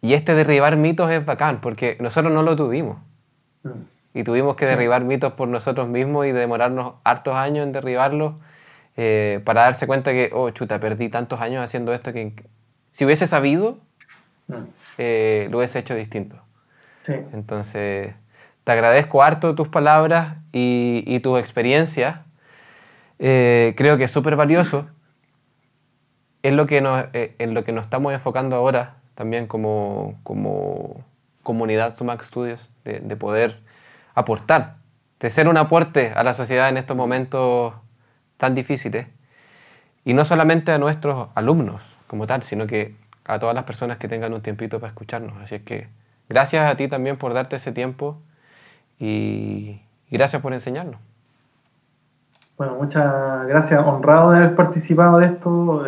A: y este derribar mitos es bacán, porque nosotros no lo tuvimos. Mm. Y tuvimos que derribar mitos por nosotros mismos y demorarnos hartos años en derribarlos eh, para darse cuenta que, oh, chuta, perdí tantos años haciendo esto que si hubiese sabido, mm. eh, lo hubiese hecho distinto. Entonces, te agradezco harto tus palabras y, y tus experiencias. Eh, creo que es súper valioso. Es lo que nos, en lo que nos estamos enfocando ahora también como, como comunidad Sumac Studios, de, de, poder aportar, de ser un aporte a la sociedad en estos momentos tan difíciles. Y no solamente a nuestros alumnos como tal, sino que a todas las personas que tengan un tiempito para escucharnos. Así es que gracias a ti también por darte ese tiempo y, gracias por enseñarnos.
B: Bueno, muchas gracias. Honrado de haber participado de esto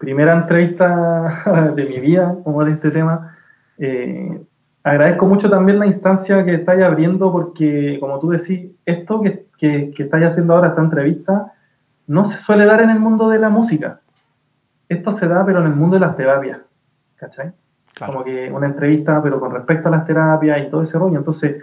B: primera entrevista de mi vida como de este tema. Eh, agradezco mucho también la instancia que estáis abriendo porque, como tú decís, esto que, que, estáis haciendo ahora, esta entrevista, no se suele dar en el mundo de la música. Esto se da, pero en el mundo de las terapias. ¿Cachai? Como que una entrevista, pero con respecto a las terapias y todo ese rollo. Entonces,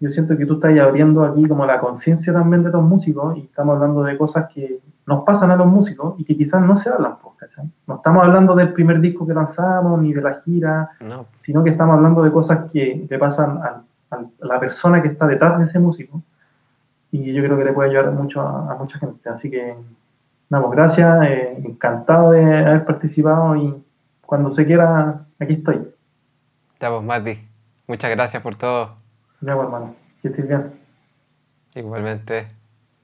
B: yo siento que tú estás abriendo aquí como la conciencia también de los músicos y estamos hablando de cosas que nos pasan a los músicos y que quizás no se hablan, ¿cachai? No estamos hablando del primer disco que lanzamos ni de la gira, sino que estamos hablando de cosas que le pasan a, la persona que está detrás de ese músico y yo creo que le puede ayudar mucho a, mucha gente. Así que, damos gracias, eh, encantado de haber participado y cuando se quiera, aquí estoy.
A: Ya vos, Mati. Muchas gracias por todo.
B: Ya, hermano. Que estés bien.
A: Igualmente.